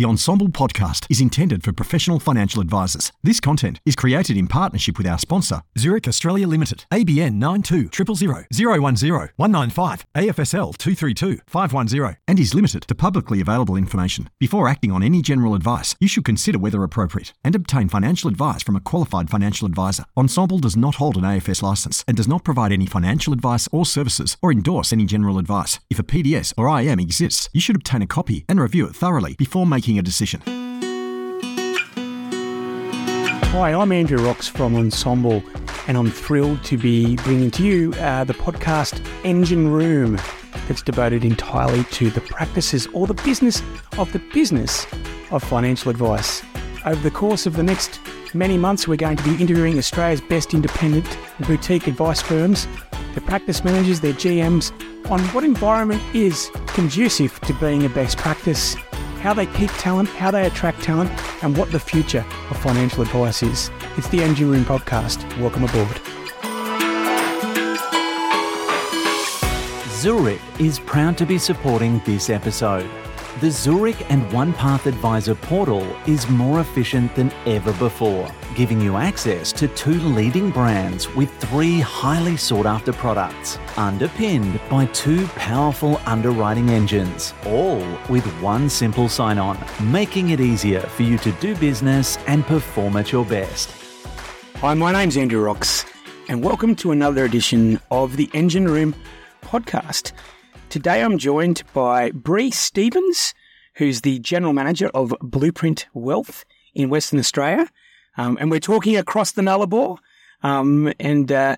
The Ensombl podcast is intended for professional financial advisors. This content is created in partnership with our sponsor, Zurich Australia Limited, ABN 92 000 010 195 AFSL 232 510, and is limited to publicly available information. Before acting on any general advice, you should consider whether appropriate and obtain financial advice from a qualified financial advisor. Ensombl does not hold an AFS license and does not provide any financial advice or services or endorse any general advice. If a PDS or IM exists, you should obtain a copy and review it thoroughly before making a decision. Hi, I'm Andrew Rocks from Ensombl, and I'm thrilled to be bringing to you uh, the podcast Engine Room that's devoted entirely to the practices or the business of the business of financial advice. Over the course of the next many months, we're going to be interviewing Australia's best independent boutique advice firms, their practice managers, their GMs, on what environment is conducive to being a best practice how they keep talent, how they attract talent, and what the future of financial advice is. It's the Engine Room podcast. Welcome aboard. Zurich is proud to be supporting this episode. The Zurich and OnePath Advisor portal is more efficient than ever before, giving you access to two leading brands with three highly sought after products, underpinned by two powerful underwriting engines, all with one simple sign on, making it easier for you to do business and perform at your best. Hi, my name's Andrew Rocks, and welcome to another edition of the Engine Room podcast. Today I'm joined by Bree Stevens, who's the General Manager of Blueprint Wealth in Western Australia. Um, and we're talking across the Nullarbor. Um, and uh,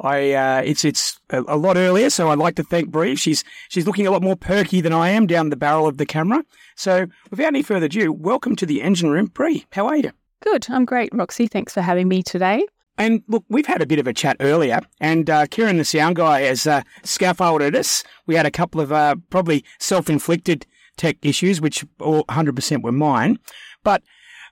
I uh, it's it's a, a, lot earlier, so I'd like to thank Bree. She's she's looking a lot more perky than I am down the barrel of the camera. So without any further ado, welcome to the engine room, Bree. How are you? Good. I'm great, Roxy. Thanks for having me today. And look, we've had a bit of a chat earlier, and uh, Kieran, the sound guy, has uh, scaffolded us. We had a couple of uh, probably self inflicted tech issues, which all 100% were mine. But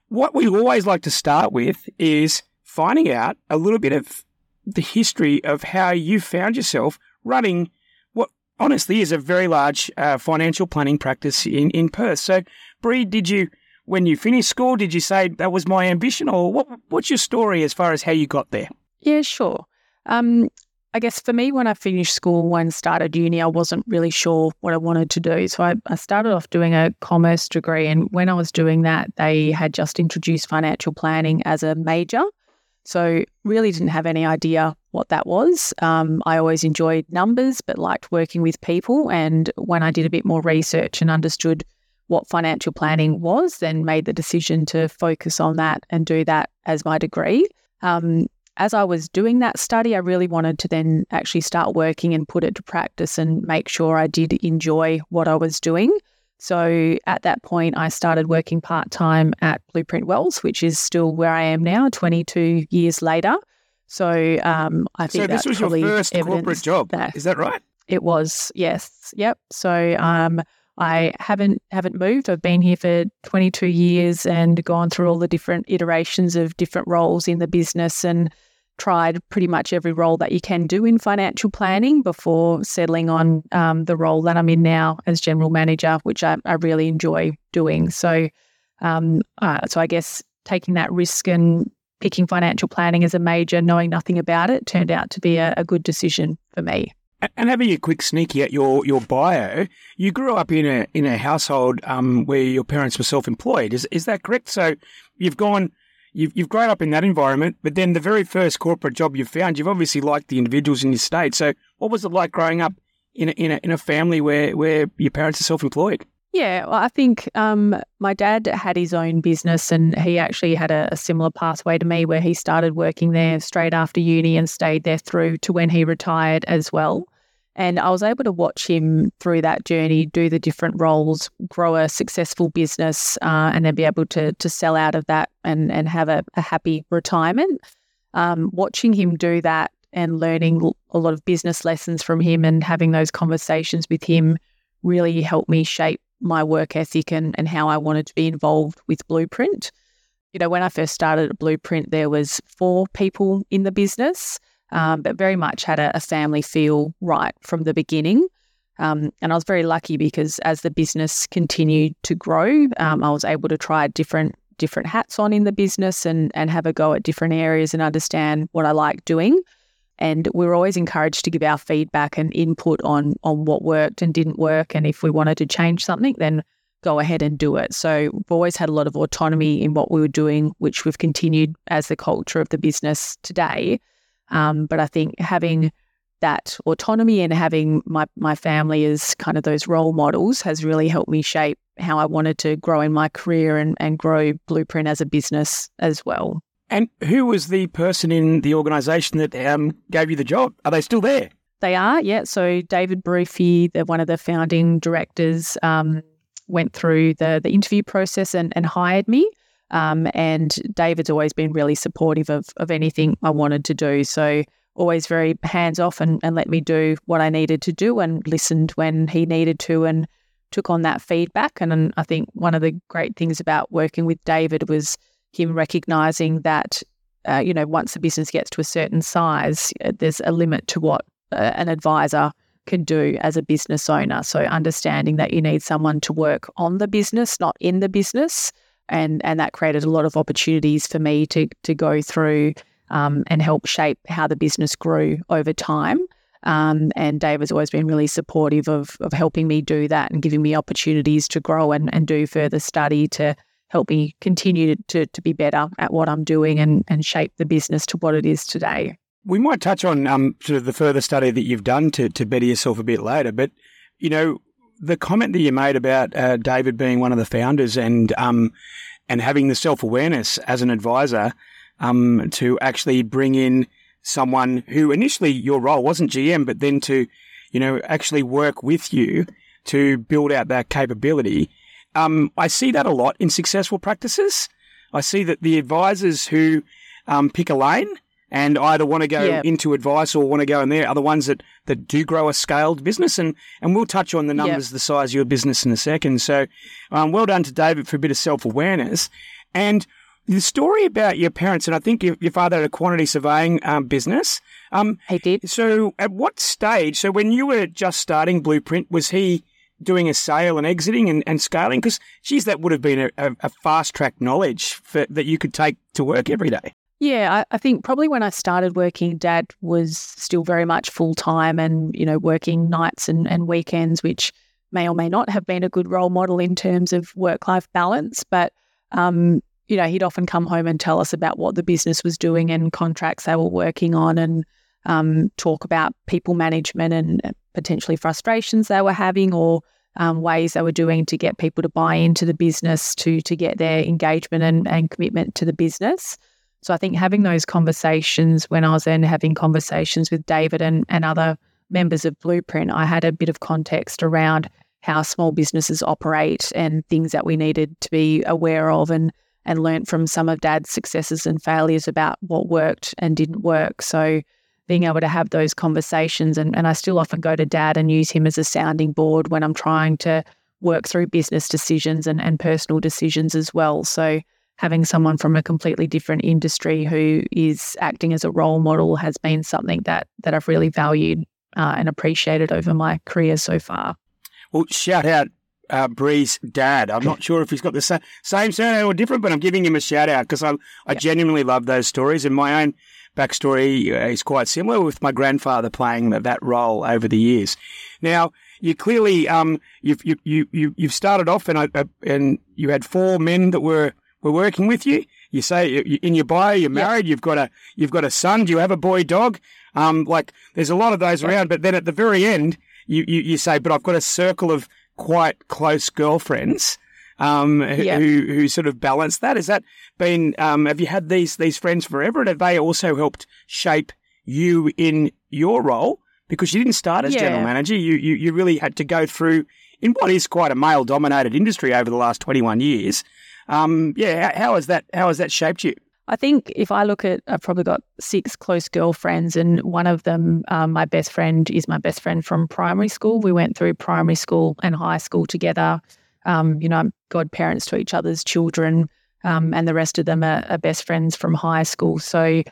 what we always like to start with is finding out a little bit of the history of how you found yourself running what honestly is a very large uh, financial planning practice in, in Perth. So, Bree, did you when you finished school, did you say that was my ambition, or what, what's your story as far as how you got there? Yeah, sure. Um, I guess for me, when I finished school and started uni, I wasn't really sure what I wanted to do. So I, I, started off doing a commerce degree. And when I was doing that, they had just introduced financial planning as a major. So really didn't have any idea what that was. Um, I always enjoyed numbers, but liked working with people. And when I did a bit more research and understood what financial planning was, then made the decision to focus on that and do that as my degree. Um, as I was doing that study, I really wanted to then actually start working and put it to practice and make sure I did enjoy what I was doing. So at that point, I started working part time at Blueprint Wealth, which is still where I am now, 22 years later. So um, I think so. This was your first corporate job, that is that right? It was, yes, yep. So um, I haven't haven't moved. I've been here for 22 years and gone through all the different iterations of different roles in the business and tried pretty much every role that you can do in financial planning before settling on um, the role that I'm in now as general manager, which I, I really enjoy doing. So, um, uh, so I guess taking that risk and picking financial planning as a major, knowing nothing about it, turned out to be a, a good decision for me. And having a quick sneaky at your, your bio, you grew up in a in a household um, where your parents were self employed. Is is that correct? So you've gone, you've you've grown up in that environment, but then the very first corporate job you found, you've obviously liked the individuals in your state. So what was it like growing up in a, in a, in a family where where your parents are self employed? Yeah, well, I think um, my dad had his own business and he actually had a, a, similar pathway to me where he started working there straight after uni and stayed there through to when he retired as well. And I was able to watch him through that journey, do the different roles, grow a successful business, uh, and then be able to to sell out of that and and have a, a happy retirement. Um, watching him do that and learning a lot of business lessons from him and having those conversations with him really helped me shape my work ethic and, and how I wanted to be involved with Blueprint. You know, when I first started at Blueprint, there was four people in the business um, but very much had a, a, family feel right from the beginning. Um, and I was very lucky because as the business continued to grow, um, I was able to try different different hats on in the business and and have a go at different areas and understand what I like doing. And we were always encouraged to give our feedback and input on on what worked and didn't work. And if we wanted to change something, then go ahead and do it. So we've always had a lot of autonomy in what we were doing, which we've continued as the culture of the business today. Um, but I think having that autonomy and having my, my family as kind of those role models has really helped me shape how I wanted to grow in my career and, and grow Blueprint as a business as well. And who was the person in the organisation that um, gave you the job? Are they still there? They are, yeah. So David Baruffi, the one of the founding directors, um, went through the the interview process and, and hired me. Um, and David's always been really supportive of of anything I wanted to do. So always very hands off and, and let me do what I needed to do and listened when he needed to and took on that feedback. And, and I think one of the great things about working with David was him recognizing that, uh, you know, once the business gets to a certain size, uh, there's a limit to what uh, an advisor can do as a business owner. So understanding that you need someone to work on the business, not in the business. And, and that created a lot of opportunities for me to, to go through um, and help shape how the business grew over time. Um, and Dave has always been really supportive of, of helping me do that and giving me opportunities to grow and, and do further study to help me continue to, to be better at what I'm doing and, and shape the business to what it is today. We might touch on um, sort of the further study that you've done to, to better yourself a bit later, but you know the comment that you made about uh, David being one of the founders and um, and having the self awareness as an advisor um, to actually bring in someone who initially your role wasn't GM, but then to you know actually work with you to build out that capability. Um, I see that a lot in successful practices. I see that the advisors who um, pick a lane and either want to go yep. into advice or want to go in there are the ones that, that do grow a scaled business. And, and we'll touch on the numbers, yep. the size of your business in a second. So, um, well done to David for a bit of self awareness. And the story about your parents, and I think your, your father had a quantity surveying um, business. Um, he did. So, at what stage? So, when you were just starting Blueprint, was he doing a sale and exiting and, and scaling? Because, geez, that would have been a, a, a fast track knowledge for, that you could take to work every day. Yeah, I, I, think probably when I started working, dad was still very much full time and, you know, working nights and, and weekends, which may or may not have been a good role model in terms of work life balance. But, um, you know, he'd often come home and tell us about what the business was doing and contracts they were working on and um, talk about people management and potentially frustrations they were having or um, ways they were doing to get people to buy into the business, to, to get their engagement and, and commitment to the business. So I think having those conversations when I was then having conversations with David and, and other members of Blueprint, I had a bit of context around how small businesses operate and things that we needed to be aware of and and learnt from some of dad's successes and failures about what worked and didn't work. So being able to have those conversations and, and I still often go to dad and use him as a sounding board when I'm trying to work through business decisions and, and personal decisions as well. So having someone from a completely different industry who is acting as a role model has been something that that I've really valued uh, and appreciated over my career so far. Well, shout out uh, Bree's dad. I'm not sure if he's got the sa- same surname or different, but I'm giving him a shout out because I, I genuinely love those stories. And my own backstory uh, is quite similar with my grandfather playing that role over the years. Now, you clearly um, you've you, you, you, you've started off and, uh, and you had four men that were we're working with you. You say in your bio you're married. Yep. You've got a you've got a son. Do you have a boy dog? Um, like there's a lot of those around. But then at the very end, you, you you say, but I've got a circle of quite close girlfriends. Um, who who sort of balance that? Has that been? Um, have you had these these friends forever, and have they also helped shape you in your role? Because you didn't start as yeah. general manager, you, you you really had to go through in what is quite a male dominated industry over the last 21 years. Um, yeah, how has that how has that shaped you? I think if I look at, I've probably got six close girlfriends, and one of them, um, my best friend, is my best friend from primary school. We went through primary school and high school together. Um, you know, godparents to each other's children, um, and the rest of them are, are best friends from high school. So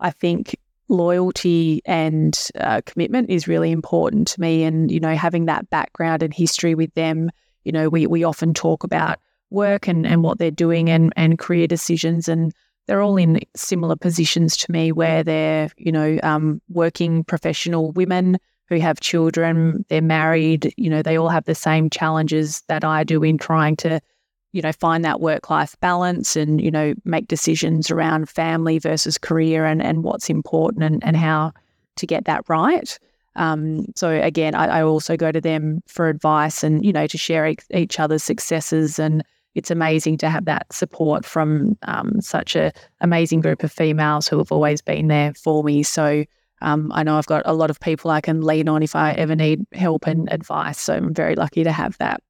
I think loyalty and uh, commitment is really important to me. And, you know, having that background and history with them, you know, we, we often talk about work and, and what they're doing and, and career decisions. And they're all in similar positions to me where they're, you know, um, working professional women who have children, they're married, you know, they all have the same challenges that I do in trying to you know, find that work life balance and, you know, make decisions around family versus career and, and what's important and, and how to get that right. Um, so again, I, I, also go to them for advice and, you know, to share each, each other's successes. And it's amazing to have that support from um, such a amazing group of females who have always been there for me. So um, I know I've got a lot of people I can lean on if I ever need help and advice. So I'm very lucky to have that.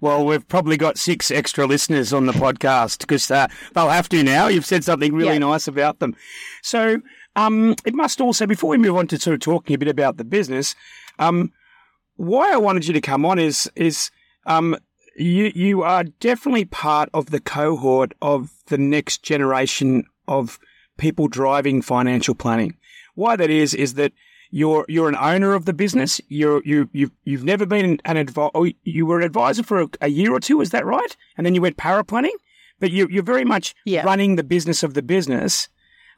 Well, we've probably got six extra listeners on the podcast because uh, they'll have to now. You've said something really yeah. nice about them. So um, it must also, before we move on to sort of talking a bit about the business, um, why I wanted you to come on is is um, you you are definitely part of the cohort of the next generation of people driving financial planning. Why that is is that you're you're an owner of the business. You're you you you've never been an advisor. Oh, you were an advisor for a, a, year or two. Is that right? And then you went paraplanning. But you you're very much yeah. running the business of the business.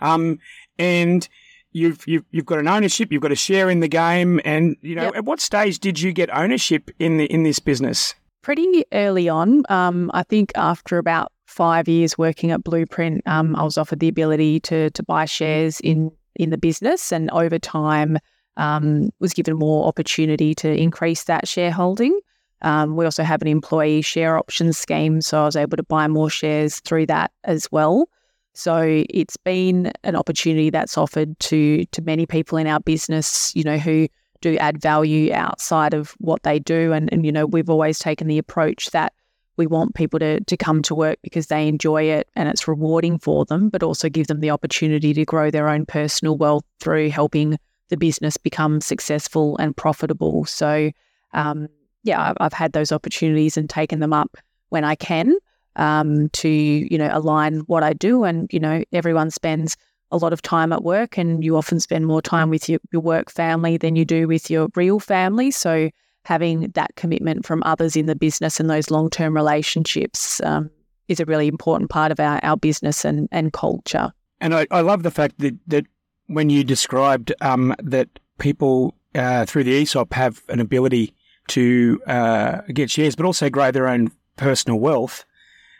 Um, and you've you've you've got an ownership. You've got a share in the game. And you know, yep. at what stage did you get ownership in the in this business? Pretty early on. Um, I think after about five years working at Blueprint, um, I was offered the ability to to buy shares in in the business, and over time um, was given more opportunity to increase that shareholding. Um, we also have an employee share options scheme, so I was able to buy more shares through that as well. So it's been an opportunity that's offered to to many people in our business, you know, who do add value outside of what they do. And, and you know, we've always taken the approach that we want people to, to come to work because they enjoy it and it's rewarding for them, but also give them the opportunity to grow their own personal wealth through helping the business become successful and profitable. So, um, yeah, I've, I've, had those opportunities and taken them up when I can um, to, you know, align what I do. And, you know, everyone spends a lot of time at work and you often spend more time with your, your work family than you do with your real family. So, having that commitment from others in the business and those long term relationships um, is a really important part of our, our business and, and culture. And I, I love the fact that, that when you described um, that people uh, through the ESOP have an ability to uh, get shares, but also grow their own personal wealth.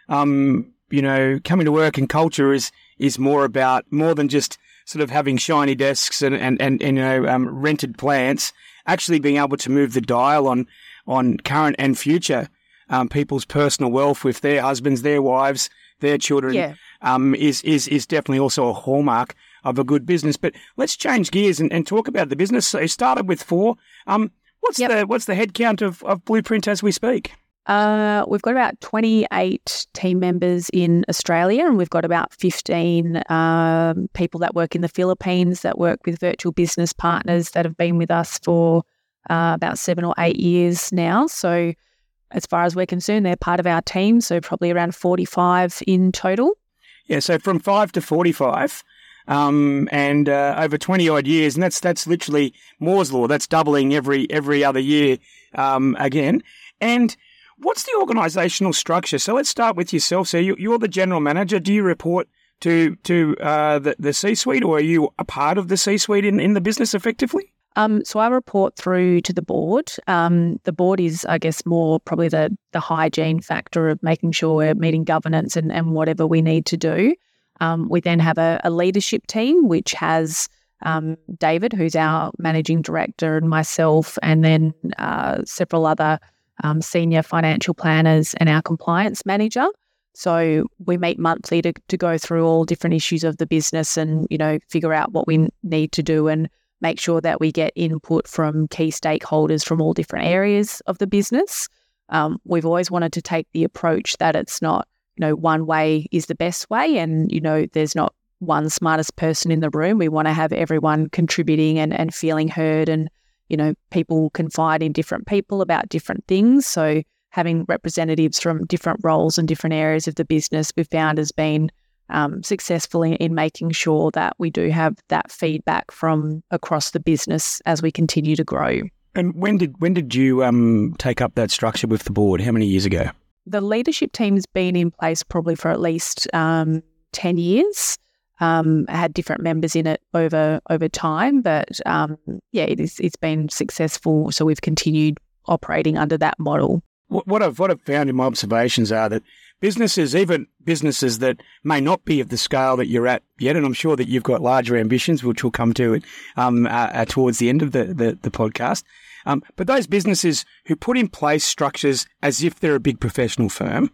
Um, you know, coming to work and culture is is more about more than just sort of having shiny desks and and and, and you know um, rented plants actually being able to move the dial on on current and future um, people's personal wealth with their husbands, their wives, their children yeah. um, is is is definitely also a hallmark of a good business. But let's change gears and, and talk about the business. So you started with four. Um, what's yep. the what's the headcount of, of Blueprint as we speak? Uh, we've got about 28 team members in Australia, and we've got about 15 um, people that work in the Philippines that work with virtual business partners that have been with us for uh, about seven or eight years now. So, as far as we're concerned, they're part of our team. So, probably around 45 in total. Yeah, so from five to 45. Um, and uh, over 20 odd years, and that's that's literally Moore's law. That's doubling every every other year um, again. And What's the organisational structure? So let's start with yourself. So you, are the general manager. Do you report to to uh, the, the C suite, or are you a part of the C suite in, in the business effectively? Um, so I report through to the board. Um, the board is, I guess, more probably the the hygiene factor of making sure we're meeting governance and, and whatever we need to do. Um, we then have a, a, leadership team which has um, David, who's our managing director, and myself, and then uh, several other um, senior financial planners, and our compliance manager. So we meet monthly to, to go through all different issues of the business and, you know, figure out what we need to do and make sure that we get input from key stakeholders from all different areas of the business. Um, we've always wanted to take the approach that it's not, you know, one way is the best way and, you know, there's not one smartest person in the room. We want to have everyone contributing and, and feeling heard and you know, people confide in different people about different things. So having representatives from different roles and different areas of the business we've found has been um, successful in, in making sure that we do have that feedback from across the business as we continue to grow. And when did when did you um, take up that structure with the board? How many years ago? The leadership team's been in place probably for at least um, ten years. Um, had different members in it over over time, but um, yeah, it is, it's been successful. So we've continued operating under that model. What, I've what I've found in my observations are that businesses, even businesses that may not be of the scale that you're at yet, and I'm sure that you've got larger ambitions, which we'll come to um, uh, uh, towards the end of the, the, the podcast. Um, but those businesses who put in place structures as if they're a big professional firm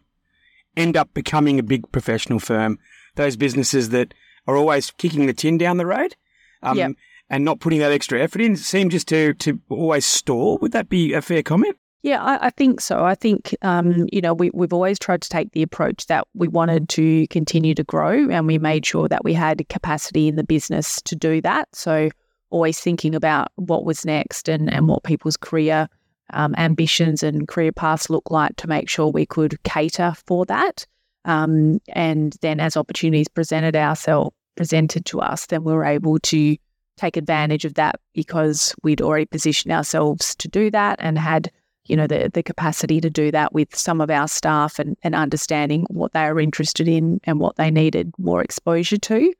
end up becoming a big professional firm. Those businesses that are always kicking the tin down the road um, yep. and not putting that extra effort in seem just to, to always stall. Would that be a fair comment? Yeah, I, I, think so. I think, um, you know, we, we've always tried to take the approach that we wanted to continue to grow and we made sure that we had capacity in the business to do that. So, always thinking about what was next and, and what people's career um, ambitions and career paths look like to make sure we could cater for that. Um, and then, as opportunities presented ourselves, presented to us, then we were able to take advantage of that because we'd already positioned ourselves to do that and had you know, the, the capacity to do that with some of our staff and, and understanding what they are interested in and what they needed more exposure to.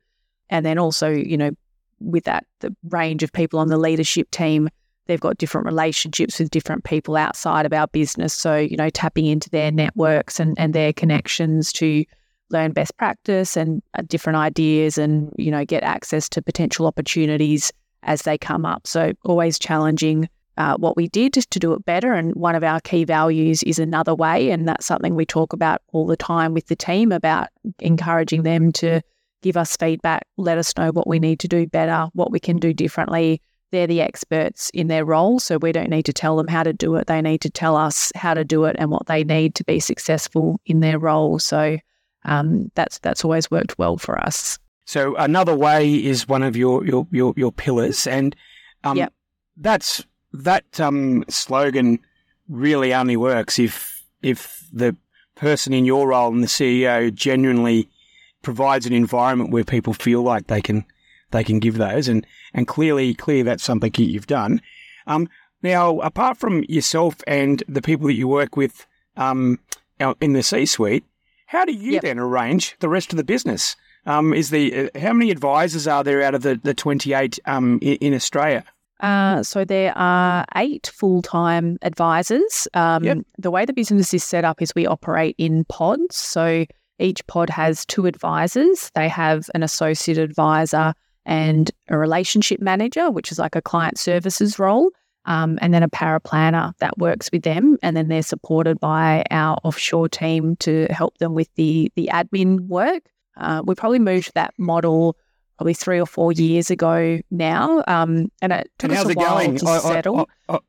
And then also, you know, with that, the range of people on the leadership team, they've got different relationships with different people outside of our business. So, you know, tapping into their networks and, and their connections to learn best practice and uh, different ideas and, you know, get access to potential opportunities as they come up. So, always challenging uh, what we did to do it better. And one of our key values is another way. And that's something we talk about all the time with the team about encouraging them to give us feedback, let us know what we need to do better, what we can do differently. They're the experts in their role. So we don't need to tell them how to do it. They need to tell us how to do it and what they need to be successful in their role. So um, that's that's always worked well for us. So another way is one of your your your, your pillars, and um, yep. that's that um, slogan really only works if if the person in your role and the CEO genuinely provides an environment where people feel like they can they can give those and and clearly clearly that's something you've done. Um, now, apart from yourself and the people that you work with um, in the C-suite, how do you yep. then arrange the rest of the business? Um, is the uh, how many advisors are there out of the the twenty eight um, in, in Australia? Uh, so there are eight full time advisors. Um, yep. The way the business is set up is we operate in pods. So each pod has two advisors. They have an associate advisor and a relationship manager, which is like a client services role, um, and then a paraplanner that works with them. And then they're supported by our offshore team to help them with the the admin work. Uh, we probably moved that model probably three or four years ago now. Um, and it took and us a while going? to I, settle. I, I,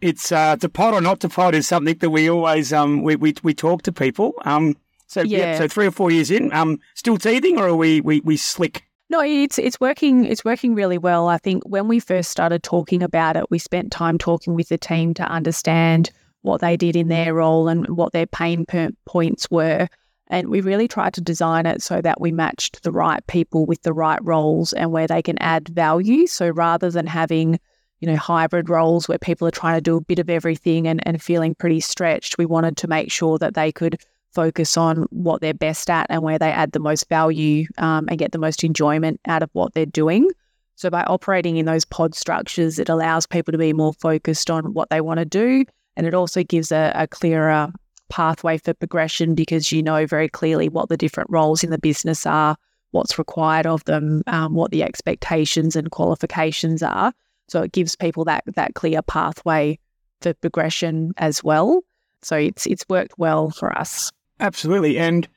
it's uh, to pod or not to pod is something that we always um, we, we we talk to people. Um, so yeah. yeah. so three or four years in, um, still teething, or are we we we slick? No, it's it's working. It's working really well. I think when we first started talking about it, we spent time talking with the team to understand what they did in their role and what their pain points were. And we really tried to design it so that we matched the right people with the right roles and where they can add value. So rather than having, you know, hybrid roles where people are trying to do a bit of everything and, and feeling pretty stretched, we wanted to make sure that they could focus on what they're best at and where they add the most value um, and get the most enjoyment out of what they're doing. So by operating in those pod structures, it allows people to be more focused on what they want to do. And it also gives a, a clearer pathway for progression because you know very clearly what the different roles in the business are, what's required of them, um, what the expectations and qualifications are. So it gives people that that clear pathway for progression as well. So it's it's worked well for us. Absolutely, and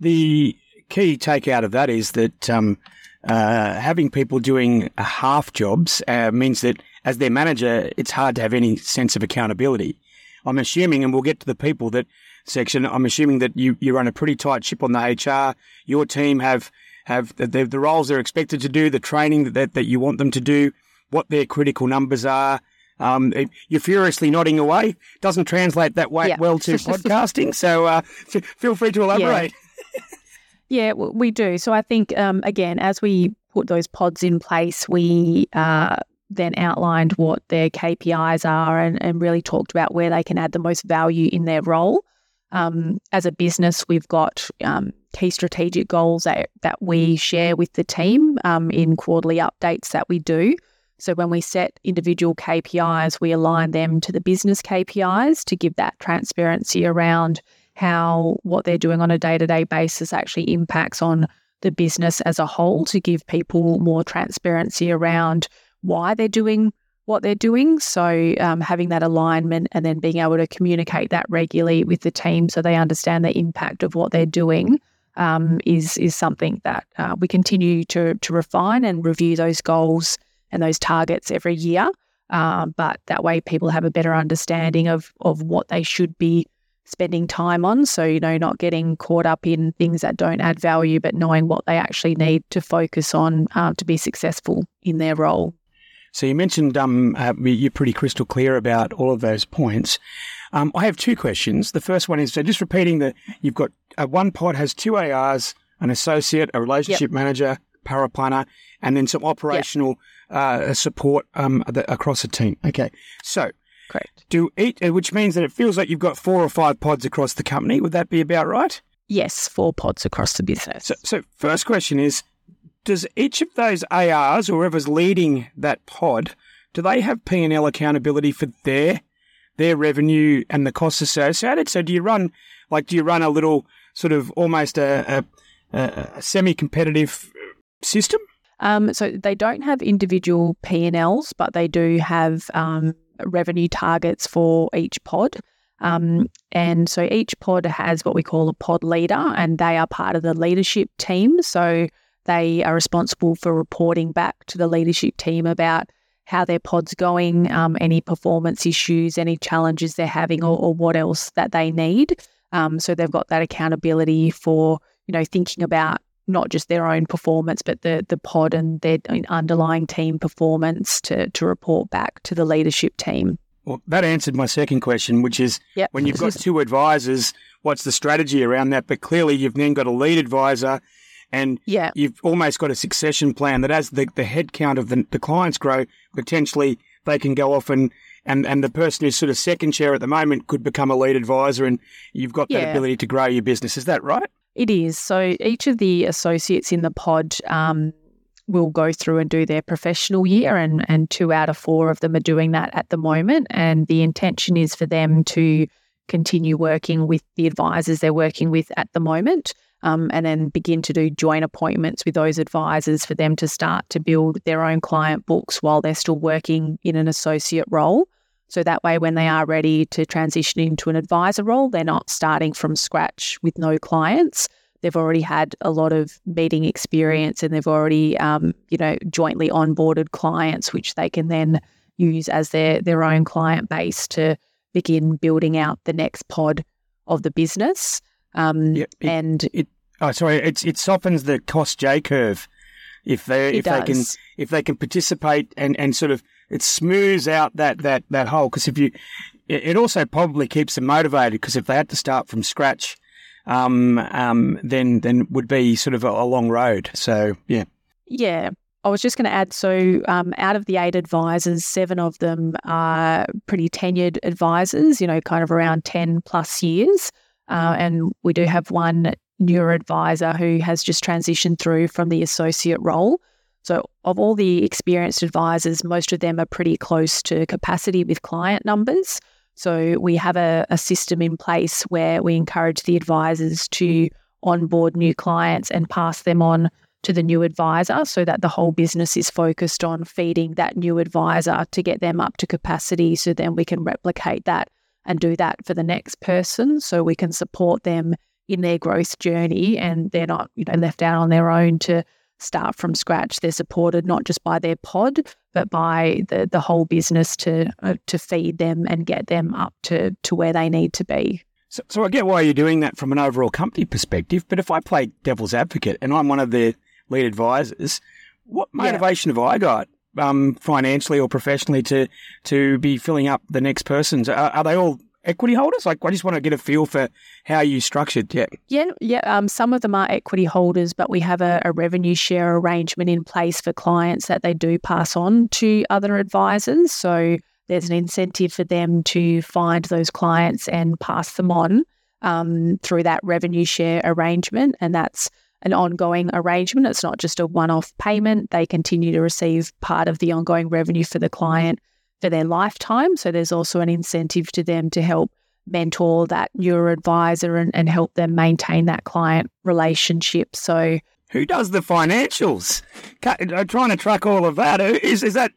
the key take out of that is that um, uh, having people doing half jobs uh, means that as their manager, it's hard to have any sense of accountability. I'm assuming, and we'll get to the people that section. I'm assuming that you, you run a pretty tight ship on the HR. Your team have have the, the roles they're expected to do, the training that, that you want them to do, what their critical numbers are. Um, you're furiously nodding away. Doesn't translate that way yeah. well to podcasting. So uh, f- feel free to elaborate. Yeah. Yeah, we do. So I think, um, again, as we put those pods in place, we uh, then outlined what their KPIs are and, and, really talked about where they can add the most value in their role. Um, as a business, we've got um, key strategic goals that, that we share with the team um, in quarterly updates that we do. So when we set individual KPIs, we align them to the business KPIs to give that transparency around how what they're doing on a day to day basis actually impacts on the business as a whole to give people more transparency around why they're doing what they're doing. So, um, having that alignment and then being able to communicate that regularly with the team so they understand the impact of what they're doing um, is is something that uh, we continue to to refine and review those goals and those targets every year. Um, but that way, people have a better understanding of of what they should be spending time on. So, you know, not getting caught up in things that don't add value, but knowing what they actually need to focus on uh, to be successful in their role. So, you mentioned um, uh, you're pretty crystal clear about all of those points. Um, I have two questions. The first one is so just repeating that you've got uh, one pod has two ARs, an associate, a relationship yep. manager, paraplanner, and then some operational. Uh, support um, across a team. Okay. So, Correct. Do each, uh, which means that it feels like you've got four or five pods across the company. Would that be about right? Yes, four pods across the business. So, so first question is, does each of those ARs or whoever's leading that pod, do they have P and L accountability for their their revenue and the costs associated? So do you run like do you run a little sort of almost a, a, a semi competitive system? Um, so they don't have individual P and Ls, but they do have um, revenue targets for each pod. Um, and so each pod has what we call a pod leader, and they are part of the leadership team. So they are responsible for reporting back to the leadership team about how their pod's going, um, any performance issues, any challenges they're having, or, or what else that they need. Um, so they've got that accountability for you know thinking about not just their own performance, but the the pod and their underlying team performance to to report back to the leadership team. Well, that answered my second question, which is yep. when you've got two advisors, what's the strategy around that? But clearly, you've then got a lead advisor, and yeah. you've almost got a succession plan that as the, the head count of the, the clients grow, potentially they can go off and, and, and the person who's sort of second chair at the moment could become a lead advisor, and you've got that yeah. ability to grow your business. Is that right? It is. So each of the associates in the pod um, will go through and do their professional year, and, and two out of four of them are doing that at the moment. And the intention is for them to continue working with the advisors they're working with at the moment. Um, and then begin to do joint appointments with those advisors for them to start to build their own client books while they're still working in an associate role. So that way, when they are ready to transition into an advisor role, they're not starting from scratch with no clients. They've already had a lot of meeting experience and they've already, um, you know, jointly onboarded clients, which they can then use as their, their own client base to begin building out the next pod of the business. Um, yeah, it, and it, oh, sorry, it, it softens the cost J curve if they if does. they can if they can participate and, and sort of it smooths out that that that hole because if you it also probably keeps them motivated because if they had to start from scratch um, um, then then would be sort of a, a, long road. So yeah. Yeah. I was just going to add so um, out of the eight advisors seven of them are pretty tenured advisors you know kind of around 10 plus years. Uh, and we do have one newer advisor who has just transitioned through from the associate role so, of all the experienced advisors, most of them are pretty close to capacity with client numbers. So, we have a, a system in place where we encourage the advisors to onboard new clients and pass them on to the new advisor so that the whole business is focused on feeding that new advisor to get them up to capacity. So, then we can replicate that and do that for the next person so we can support them in their growth journey and they're not you know left out on their own to start from scratch. They're supported not just by their pod, but by the the whole business to uh, to feed them and get them up to to where they need to be. So, so I get why you're doing that from an overall company perspective. But if I play devil's advocate and I'm one of the lead advisors, what motivation yeah. have I got um, financially or professionally to to be filling up the next person's? Are, are, they all equity holders? Like, I just want to get a feel for how you structured. Yeah. Yeah, yeah. Um, some of them are equity holders, but we have a, a, revenue share arrangement in place for clients that they do pass on to other advisors. So there's an incentive for them to find those clients and pass them on um, through that revenue share arrangement, and that's an ongoing arrangement. It's not just a one-off payment. They continue to receive part of the ongoing revenue for the client for their lifetime. So there's also an incentive to them to help mentor that newer advisor and, and help them maintain that client relationship. So who does the financials? I'm uh, trying to track all of that. Is is that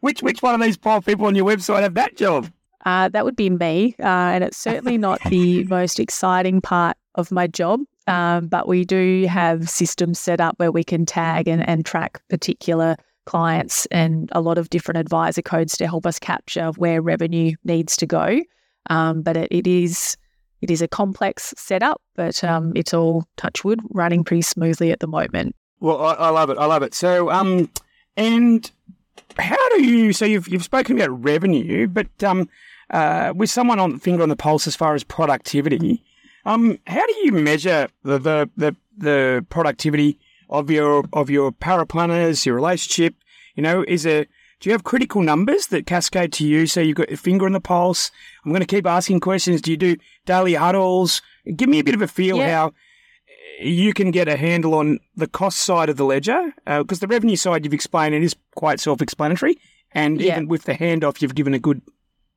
which which one of these five people on your website have that job? Uh, that would be me, uh, and it's certainly not the most exciting part of my job. Um, but we do have systems set up where we can tag and, and track particular clients and a lot of different advisor codes to help us capture where revenue needs to go. Um, but it, it is it is a complex setup, but um, it's all touchwood running pretty smoothly at the moment. Well, I, I love it. I love it. So, um, and how do you? So you've you've spoken about revenue, but um, uh, with someone on the finger on the pulse as far as productivity, um, how do you measure the the the, the productivity of your of your paraplanners, your relationship? You know, is a do you have critical numbers that cascade to you? So you've got your finger on the pulse. I'm going to keep asking questions. Do you do daily huddles? Give me a bit of a feel yeah. how you can get a handle on the cost side of the ledger because uh, the revenue side you've explained it is quite self-explanatory, and yeah. even with the handoff, you've given a good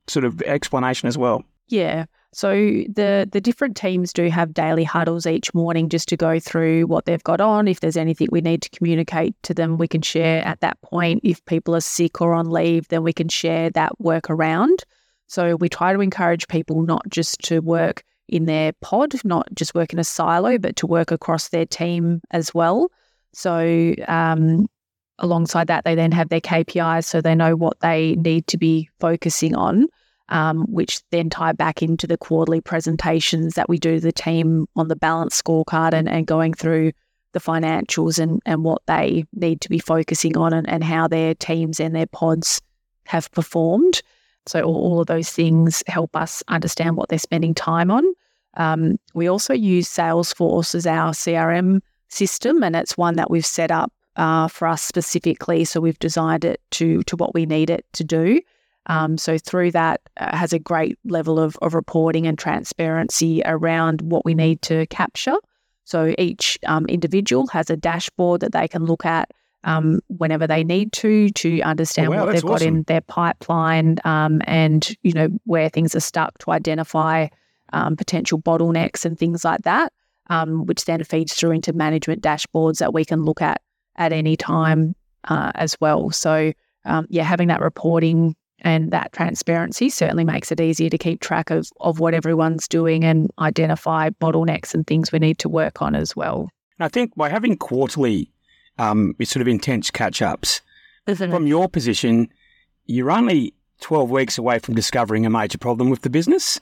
sort of explanation as well. Yeah. So the the different teams do have daily huddles each morning just to go through what they've got on. If there's anything we need to communicate to them, we can share at that point. If people are sick or on leave, then we can share that work around. So we try to encourage people not just to work in their pod, not just work in a silo, but to work across their team as well. So um, alongside that, they then have their KPIs so they know what they need to be focusing on um, which then tie back into the quarterly presentations that we do the team on the balance scorecard and, and going through the financials and, and what they need to be focusing on and, and how their teams and their pods have performed. So all, all of those things help us understand what they're spending time on. Um, we also use Salesforce as our CRM system, and it's one that we've set up uh, for us specifically. So we've designed it to to what we need it to do. Um, so through that uh, has a great level of, of reporting and transparency around what we need to capture. So each um, individual has a dashboard that they can look at um, whenever they need to to understand oh, wow, what they've got in their pipeline um, and you know where things are stuck to identify um, potential bottlenecks and things like that, um, which then feeds through into management dashboards that we can look at at any time uh, as well. So yeah, having that reporting and that transparency certainly makes it easier to keep track of, of what everyone's doing and identify bottlenecks and things we need to work on as well. And I think by having quarterly um, sort of intense catch ups, from your position, you're only 12 weeks away from discovering a major problem with the business.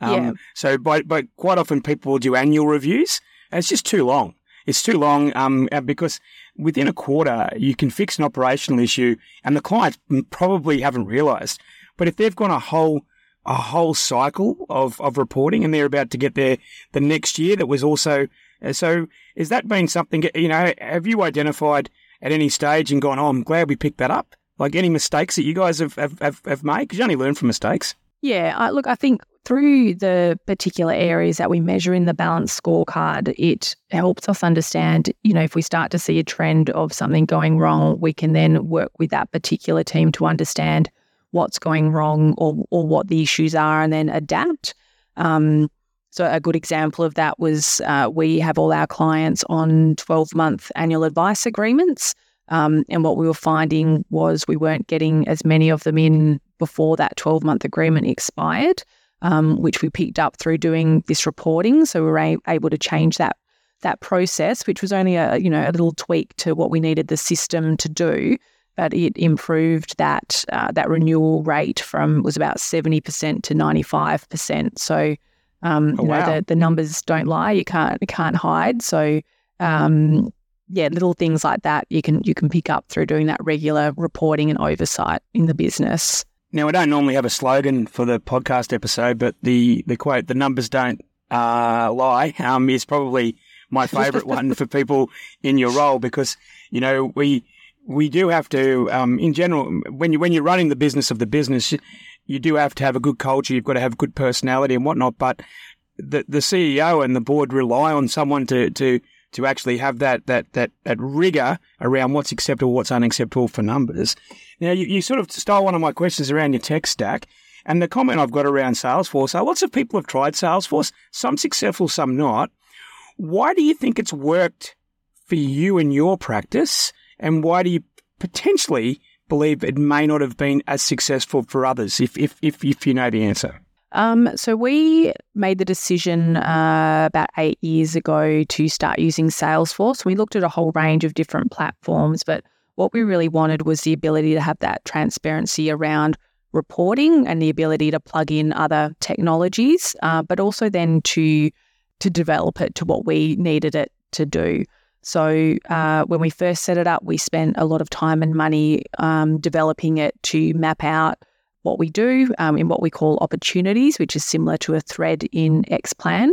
Um, yeah. So, by, by quite often people will do annual reviews. it's just too long. It's too long um, because within a quarter, you can fix an operational issue and the clients probably haven't realized. But if they've gone a whole, a whole cycle of, of reporting and they're about to get there the next year that was also, uh, so has that been something, you know, have you identified at any stage and gone, oh, I'm glad we picked that up? Like any mistakes that you guys have, have, have, have made? Because you only learn from mistakes. Yeah, I, look, I think through the particular areas that we measure in the balance scorecard, it helps us understand, you know, if we start to see a trend of something going wrong, we can then work with that particular team to understand what's going wrong or, or what the issues are and then adapt. Um, so, a good example of that was uh, we have all our clients on 12 month annual advice agreements. Um, and what we were finding was we weren't getting as many of them in before that 12 month agreement expired um, which we picked up through doing this reporting. So we were a- able to change that that process, which was only a you know a little tweak to what we needed the system to do, but it improved that uh, that renewal rate from was about seventy percent to ninety five percent. So um, oh, you know the, the numbers don't lie; you can't you can't hide. So um, yeah, little things like that you can you can pick up through doing that regular reporting and oversight in the business. Now, we don't normally have a slogan for the podcast episode, but the, the quote, the numbers don't uh, lie, um, is probably my favorite one for people in your role because, you know, we, we do have to, um, in general, when you, when you're running the business of the business, you do have to have a good culture. You've got to have good personality and whatnot, but the, the CEO and the board rely on someone to, to, to actually have that, that, that, that rigor around what's acceptable, what's unacceptable for numbers. Now, you, you sort of stole one of my questions around your tech stack. And the comment I've got around Salesforce are lots of people have tried Salesforce, some successful, some not. Why do you think it's worked for you in your practice? And why do you potentially believe it may not have been as successful for others, if, if, if, if you know the answer? Um, so we made the decision uh, about eight years ago to start using Salesforce. We looked at a whole range of different platforms, but what we really wanted was the ability to have that transparency around reporting and the ability to plug in other technologies, uh, but also then to to develop it to what we needed it to do. So uh, when we first set it up, we spent a lot of time and money um, developing it to map out what we do um, in what we call opportunities, which is similar to a thread in Xplan.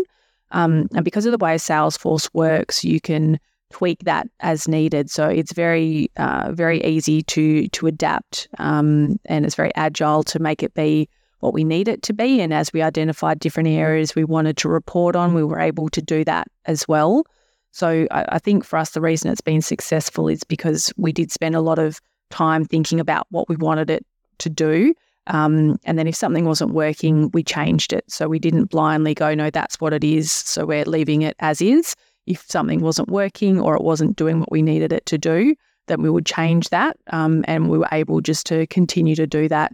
Um, and because of the way Salesforce works, you can tweak that as needed. So it's very, uh, very easy to to adapt, um, and it's very agile to make it be what we need it to be. And as we identified different areas we wanted to report on, we were able to do that as well. So I, I think for us, the reason it's been successful is because we did spend a lot of time thinking about what we wanted it to do. Um, and then if something wasn't working, we changed it. So we didn't blindly go, no, that's what it is. So we're leaving it as is. If something wasn't working or it wasn't doing what we needed it to do, then we would change that. Um, and we were able just to continue to do that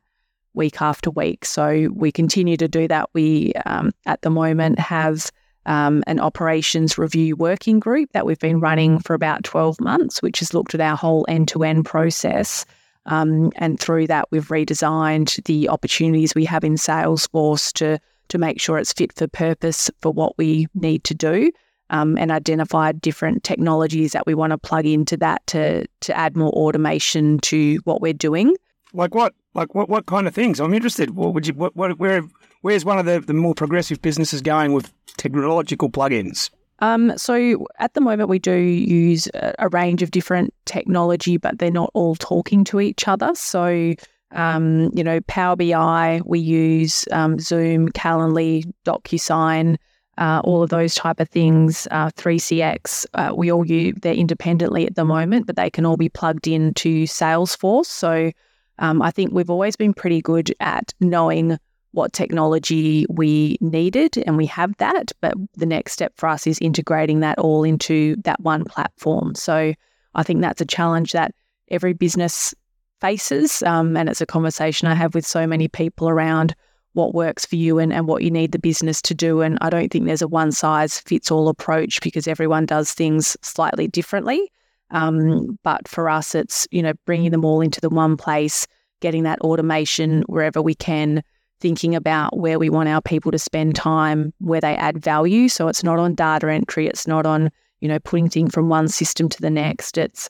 week after week. So we continue to do that. We, um, at the moment, have um, an operations review working group that we've been running for about 12 months, which has looked at our whole end to end process. Um, and through that, we've redesigned the opportunities we have in Salesforce to, to make sure it's fit for purpose for what we need to do. Um, and identified different technologies that we want to plug into that to to add more automation to what we're doing. Like what? Like what? What kind of things? I'm interested. What would you? What? what where? Where's one of the, the more progressive businesses going with technological plugins? Um, so at the moment, we do use a, range of different technology, but they're not all talking to each other. So, um, you know, Power BI, we use um, Zoom, Calendly, DocuSign, uh, all of those type of things. Uh, 3CX, uh, we all use they're independently at the moment, but they can all be plugged into Salesforce. So, um, I think we've always been pretty good at knowing what technology we needed, and we have that. But the next step for us is integrating that all into that one platform. So I think that's a challenge that every business faces. Um, and it's a conversation I have with so many people around what works for you and, and what you need the business to do. And I don't think there's a one size fits all approach because everyone does things slightly differently. Um, but for us, it's, you know, bringing them all into the one place, getting that automation wherever we can, thinking about where we want our people to spend time, where they add value. So it's not on data entry, it's not on, you know, putting things from one system to the next. It's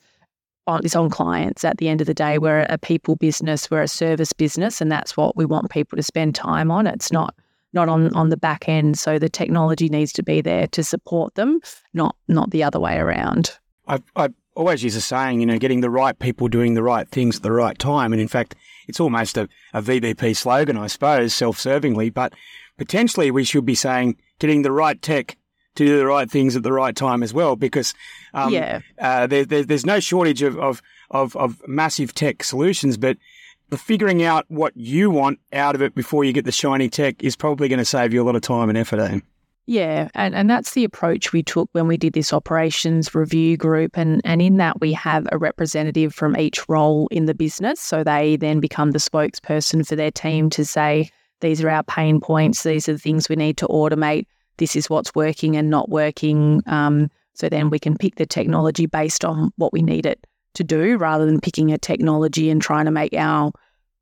on it's on clients at the end of the day. We're a people business, we're a service business, and that's what we want people to spend time on. It's not not on, on the back end. So the technology needs to be there to support them, not not the other way around. I, I always use a saying, you know, getting the right people doing the right things at the right time. And in fact, it's almost a, a VBP slogan, I suppose, self-servingly, but potentially we should be saying getting the right tech to do the right things at the right time as well, because um, yeah. Uh, there, there, there's no shortage of, of, of, of massive tech solutions, but figuring out what you want out of it before you get the shiny tech is probably going to save you a lot of time and effort. Eh? Yeah, and, and that's the approach we took when we did this operations review group. And, and in that, we have a representative from each role in the business. So they then become the spokesperson for their team to say, these are our pain points, these are the things we need to automate, this is what's working and not working. Um, so then we can pick the technology based on what we need it to do rather than picking a technology and trying to make our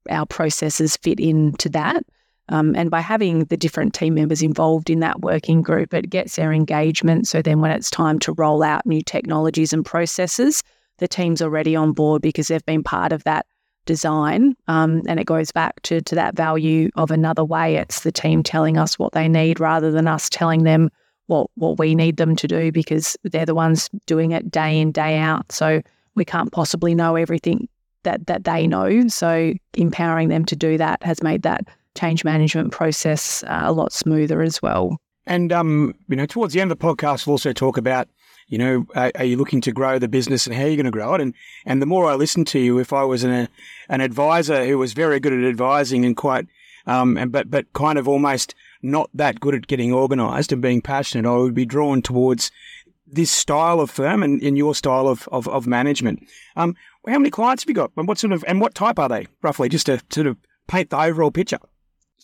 our processes fit into that. Um, and by having the different team members involved in that working group, it gets their engagement. So then when it's time to roll out new technologies and processes, the team's already on board because they've been part of that design. Um, and it goes back to, to that value of another way. It's the team telling us what they need rather than us telling them what, what we need them to do because they're the ones doing it day in, day out. So we can't possibly know everything that, that they know. So empowering them to do that has made that change management process uh, a lot smoother as well. And, um, you know, towards the end of the podcast, we'll also talk about you know, are, are, you looking to grow the business and how you're you going to grow it? And and the more I listen to you, if I was an an advisor who was very good at advising and quite, um, and but but kind of almost not that good at getting organised and being passionate, I would be drawn towards this style of firm and, in your style of, of, of management. Um, how many clients have you got, and what sort of and what type are they roughly, just to sort of paint the overall picture?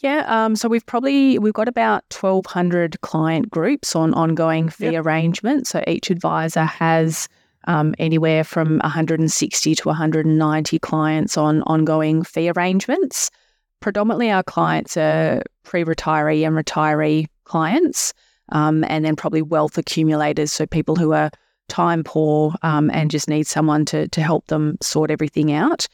Yeah, um, so we've probably we've got about twelve hundred client groups on ongoing fee yep. arrangements. So each advisor has um, anywhere from 160 to 190 clients on ongoing fee arrangements. Predominantly, our clients are pre-retiree and retiree clients, um, and then probably wealth accumulators, so people who are time poor um, and just need someone to to help them sort everything out.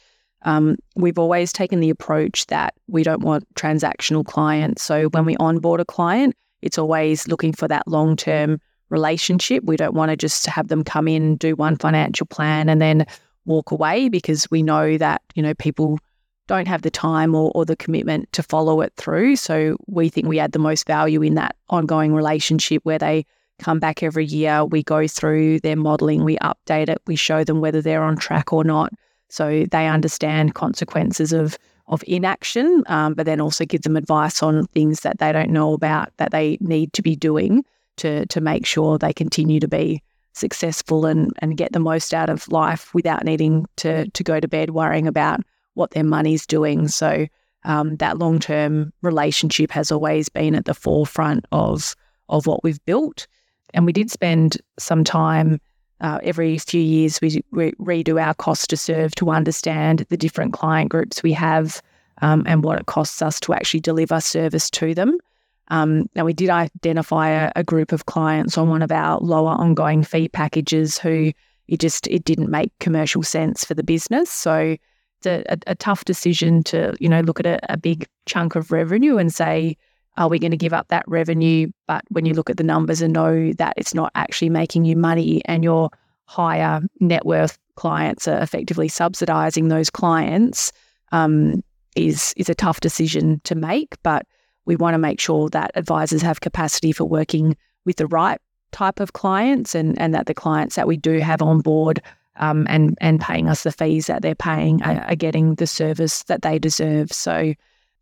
Um, we've always taken the approach that we don't want transactional clients. So when we onboard a client, it's always looking for that long term relationship. We don't want to just have them come in, do one financial plan, and then walk away because we know that you know people don't have the time or, or the commitment to follow it through. So we think we add the most value in that ongoing relationship where they come back every year. We go through their modeling, we update it, we show them whether they're on track or not. So they understand consequences of of inaction, um, but then also give them advice on things that they don't know about that they need to be doing to to make sure they continue to be successful and and get the most out of life without needing to to go to bed worrying about what their money's doing. So um, that long term relationship has always been at the forefront of of what we've built. And we did spend some time uh, every few years, we re- redo our cost to serve to understand the different client groups we have um, and what it costs us to actually deliver service to them. Um, now, we did identify a, a, group of clients on one of our lower ongoing fee packages who it just it didn't make commercial sense for the business. So it's a, a, a tough decision to you know look at a, a big chunk of revenue and say are we going to give up that revenue? But when you look at the numbers and know that it's not actually making you money and your higher net worth clients are effectively subsidizing those clients, um, is is a tough decision to make. But we want to make sure that advisors have capacity for working with the right type of clients and, and that the clients that we do have on board um, and and paying us the fees that they're paying are, are, getting the service that they deserve. So,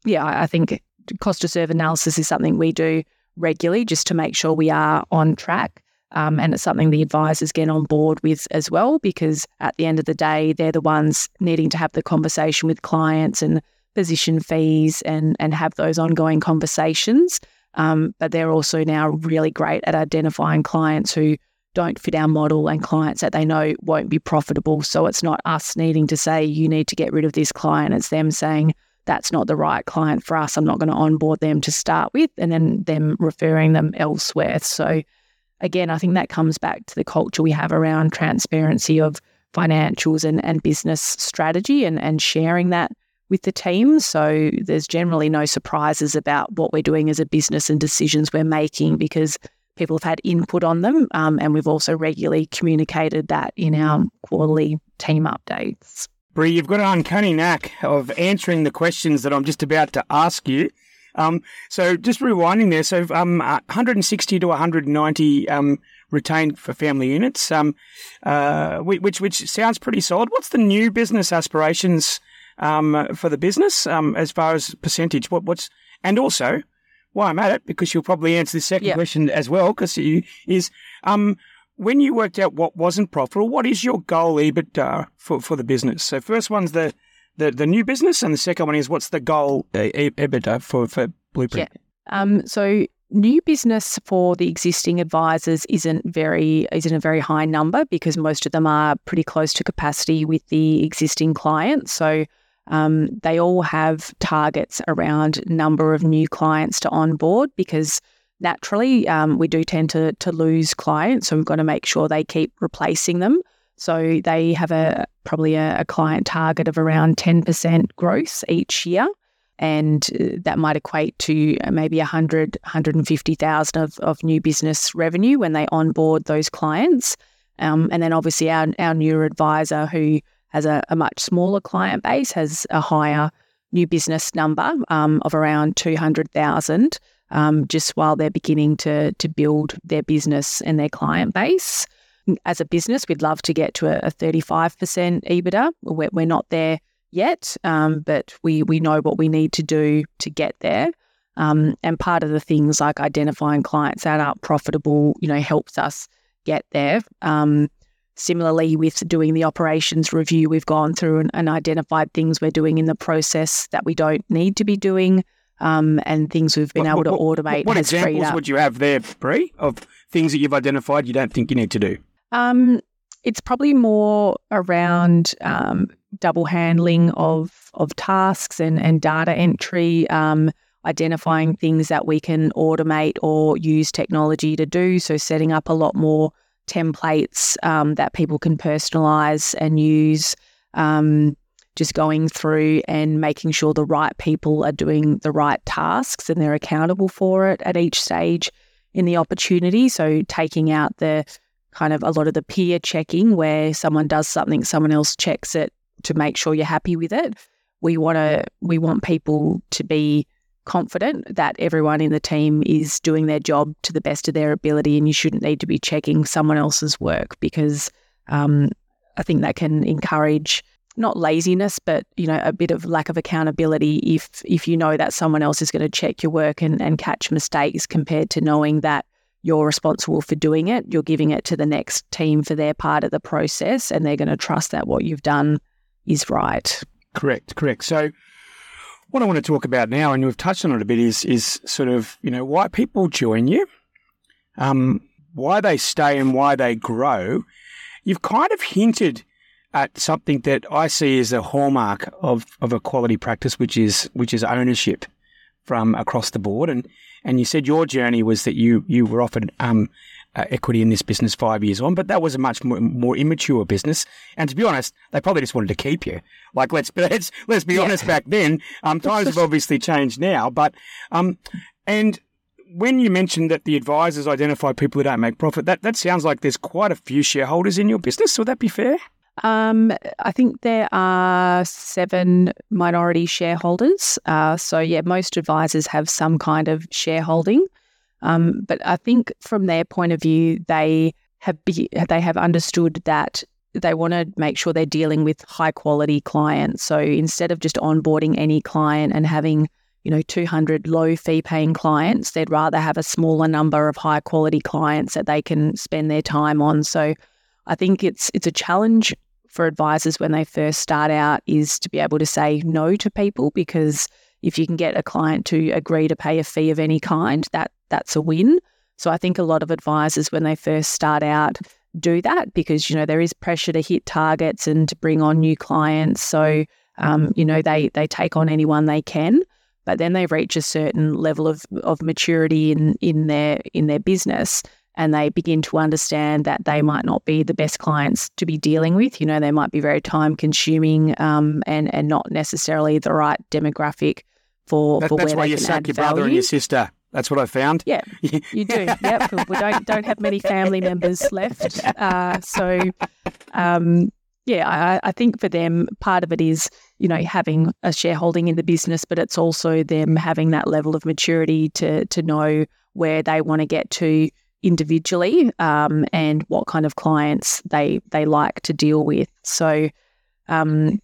yeah, I, I think cost to serve analysis is something we do regularly just to make sure we are on track. Um, and it's something the advisors get on board with as well, because at the end of the day, they're the ones needing to have the conversation with clients and position fees and, and have those ongoing conversations. Um, but they're also now really great at identifying clients who don't fit our model and clients that they know won't be profitable. So it's not us needing to say, you need to get rid of this client. It's them saying, that's not the right client for us. I'm not going to onboard them to start with, and then them referring them elsewhere. So, again, I think that comes back to the culture we have around transparency of financials and, and business strategy and, and sharing that with the team. So, there's generally no surprises about what we're doing as a business and decisions we're making because people have had input on them. Um, and we've also regularly communicated that in our quarterly team updates. Bree, you've got an uncanny knack of answering the questions that I'm just about to ask you. Um, so just rewinding there, so um, 160 to 190 um, retained for family units, um, uh, which which sounds pretty solid. What's the new business aspirations um, for the business um, as far as percentage? What what's and also why I'm at it because you'll probably answer the second yep. question as well because you is um, when you worked out what wasn't profitable, what is your goal EBITDA for, for the business? So first one's the, the, the new business, and the second one is what's the goal uh, EBITDA for, for Blueprint? Yeah. Um, so new business for the existing advisors isn't very isn't a very high number because most of them are pretty close to capacity with the existing clients. So um, they all have targets around number of new clients to onboard because naturally, um, we do tend to, to lose clients. So we've got to make sure they keep replacing them. So they have a probably a, a client target of around 10% growth each year. And uh, that might equate to uh, maybe 100, 150,000 of, of new business revenue when they onboard those clients. Um, and then obviously our, our newer advisor who has a, a, much smaller client base has a higher new business number um, of around 200,000 um, just while they're beginning to, to build their business and their client base. As a business, we'd love to get to a, a 35% EBITDA. We're, we're not there yet, um, but we, we know what we need to do to get there. Um, and part of the things like identifying clients that are profitable, you know, helps us get there. Um, similarly, with doing the operations review, we've gone through and, and, identified things we're doing in the process that we don't need to be doing, um, and things we've been what, able to automate. What, what examples would you have there, Bree, of things that you've identified you don't think you need to do? Um, it's probably more around um, double handling of of tasks and, and data entry, um, identifying things that we can automate or use technology to do. So setting up a lot more templates um, that people can personalize and use. Um, just going through and making sure the right people are doing the right tasks and they're accountable for it at each stage in the opportunity. So taking out the kind of a lot of the peer checking where someone does something, someone else checks it to make sure you're happy with it. We want to we want people to be confident that everyone in the team is doing their job to the best of their ability, and you shouldn't need to be checking someone else's work because um, I think that can encourage not laziness, but you know a bit of lack of accountability if if you know that someone else is going to check your work and, and catch mistakes compared to knowing that you're responsible for doing it. You're giving it to the next team for their part of the process, and they're going to trust that what you've done is right. Correct, correct. So, what I want to talk about now, and we've touched on it a bit, is is sort of you know why people join you, um, why they stay, and why they grow. You've kind of hinted at something that I see as a hallmark of, of a quality practice, which is which is ownership from across the board. And and you said your journey was that you you were offered um, uh, equity in this business five years on, but that was a much more, more, immature business. And to be honest, they probably just wanted to keep you. Like let's let's let's be yeah. honest. Back then, um, times have obviously changed now, but um, and when you mentioned that the advisors identify people who don't make profit, that that sounds like there's quite a few shareholders in your business. Would that be fair? Um, I think there are seven minority shareholders. Uh, so yeah, most advisors have some kind of shareholding. Um, but I think from their point of view, they have be, they have understood that they want to make sure they're dealing with high quality clients. So instead of just onboarding any client and having you know 200 low fee paying clients, they'd rather have a smaller number of high quality clients that they can spend their time on. So I think it's it's a challenge for advisors when they first start out is to be able to say no to people because if you can get a client to agree to pay a fee of any kind, that that's a win. So I think a lot of advisors when they first start out do that because you know there is pressure to hit targets and to bring on new clients. So um, you know they they take on anyone they can, but then they reach a certain level of of maturity in in their in their business and they begin to understand that they might not be the best clients to be dealing with. You know, they might be very time consuming um, and and not necessarily the right demographic for, that, for that's where why you sack your value. brother and your sister. That's what I found. Yeah, you do. yep, we don't don't have many family members left. Uh, so, um, yeah, I, I think for them, part of it is you know having a shareholding in the business, but it's also them having that level of maturity to to know where they want to get to individually um, and what kind of clients they they like to deal with. So, um,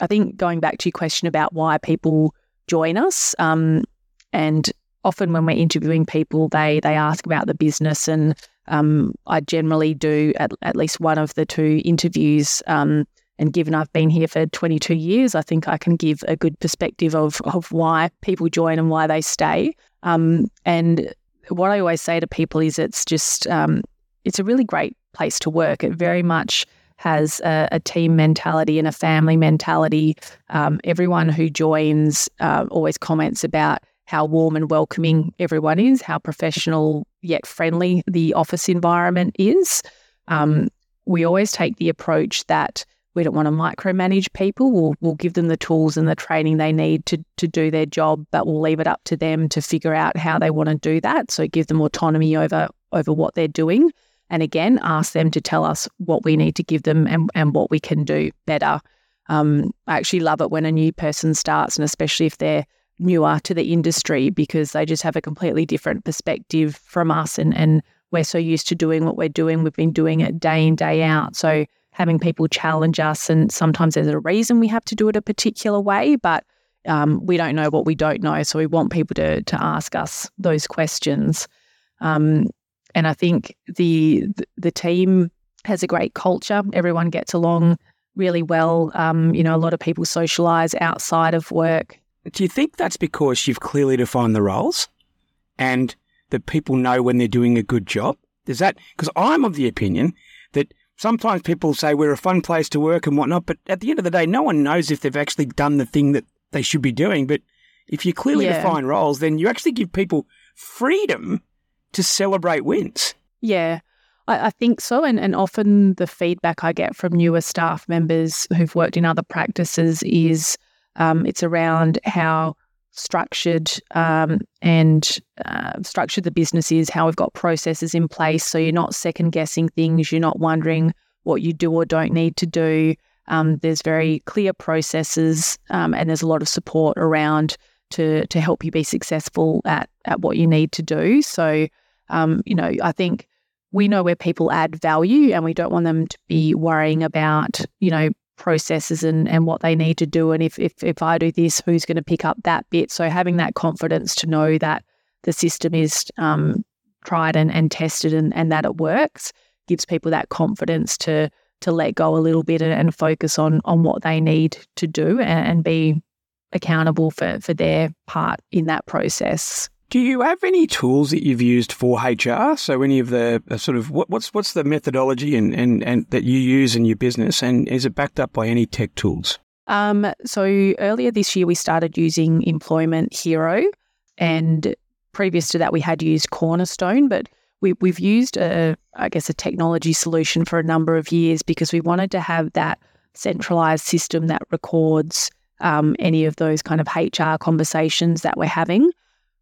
I think going back to your question about why people join us, um, and often when we're interviewing people, they they ask about the business, and um, I generally do at, at least one of the two interviews. Um, and given I've been here for 22 years, I think I can give a good perspective of, of why people join and why they stay. Um, and what I always say to people is it's just um, it's a really great place to work. It very much has a, a team mentality and a family mentality. Um, everyone who joins uh, always comments about how warm and welcoming everyone is, how professional yet friendly the office environment is. Um, we always take the approach that we don't want to micromanage people. We'll, we'll give them the tools and the training they need to, to do their job, but we'll leave it up to them to figure out how they want to do that. So give them autonomy over over what they're doing. And again, ask them to tell us what we need to give them and, and what we can do better. Um, I actually love it when a new person starts, and especially if they're newer to the industry, because they just have a completely different perspective from us. And, and we're so used to doing what we're doing. We've been doing it day in, day out. So having people challenge us, and sometimes there's a reason we have to do it a particular way, but um, we don't know what we don't know. So we want people to, to ask us those questions. Um, and I think the the team has a great culture. Everyone gets along really well. Um, you know, a lot of people socialize outside of work. Do you think that's because you've clearly defined the roles and that people know when they're doing a good job? Is that because I'm of the opinion that sometimes people say we're a fun place to work and whatnot, but at the end of the day, no one knows if they've actually done the thing that they should be doing. But if you clearly yeah. define roles, then you actually give people freedom to celebrate wins. Yeah, I, I, think so. And, and often the feedback I get from newer staff members who've worked in other practices is um, it's around how structured um, and uh, structured the business is, how we've got processes in place. So you're not second guessing things, you're not wondering what you do or don't need to do. Um, there's very clear processes um, and there's a lot of support around to to help you be successful at at what you need to do. So, um, you know, I think we know where people add value, and we don't want them to be worrying about you know processes and and what they need to do. And if if if I do this, who's going to pick up that bit? So having that confidence to know that the system is um, tried and, and tested and, and that it works gives people that confidence to to let go a little bit and, and focus on on what they need to do and, and be accountable for, for their part in that process. Do you have any tools that you've used for HR? So any of the uh, sort of what, what's what's the methodology and, and, and that you use in your business, and is it backed up by any tech tools? Um, so earlier this year we started using Employment Hero, and previous to that we had used Cornerstone, but we, we've used a I guess a technology solution for a number of years because we wanted to have that centralized system that records um, any of those kind of HR conversations that we're having.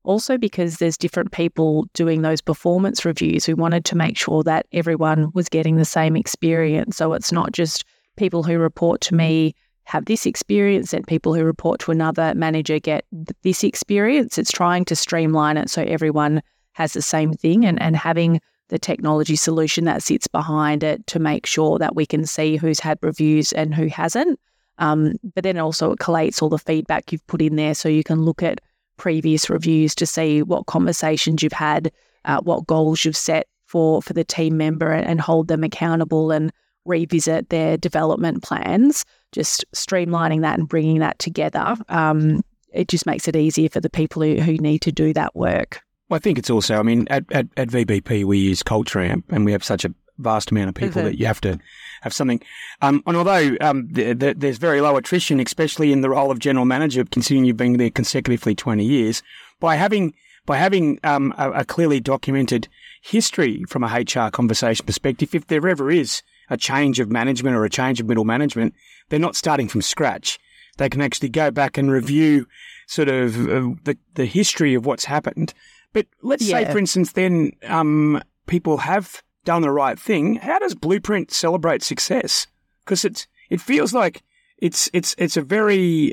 Also, because there's different people doing those performance reviews, we wanted to make sure that everyone was getting the same experience. So it's not just people who report to me have this experience and people who report to another manager get this experience. It's trying to streamline it so everyone has the same thing and, and having the technology solution that sits behind it to make sure that we can see who's had reviews and who hasn't. Um, but then also it collates all the feedback you've put in there so you can look at previous reviews to see what conversations you've had, uh, what goals you've set for for the team member and, and hold them accountable and revisit their development plans. Just streamlining that and bringing that together. Um, it just makes it easier for the people who, who need to do that work. Well, I think it's also, I mean, at, at, at VBP, we use Culture Amp and we have such a vast amount of people mm-hmm. that you have to have something. Um, and although um, the, the, there's very low attrition, especially in the role of general manager, considering you've been there consecutively 20 years, by having by having um, a, a, clearly documented history from a HR conversation perspective, if there ever is a change of management or a change of middle management, they're not starting from scratch. They can actually go back and review sort of uh, the the history of what's happened. But let's yeah. say, for instance, then um, people have done the right thing, how does Blueprint celebrate success? Because it's it feels like it's it's it's a very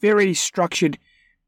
very structured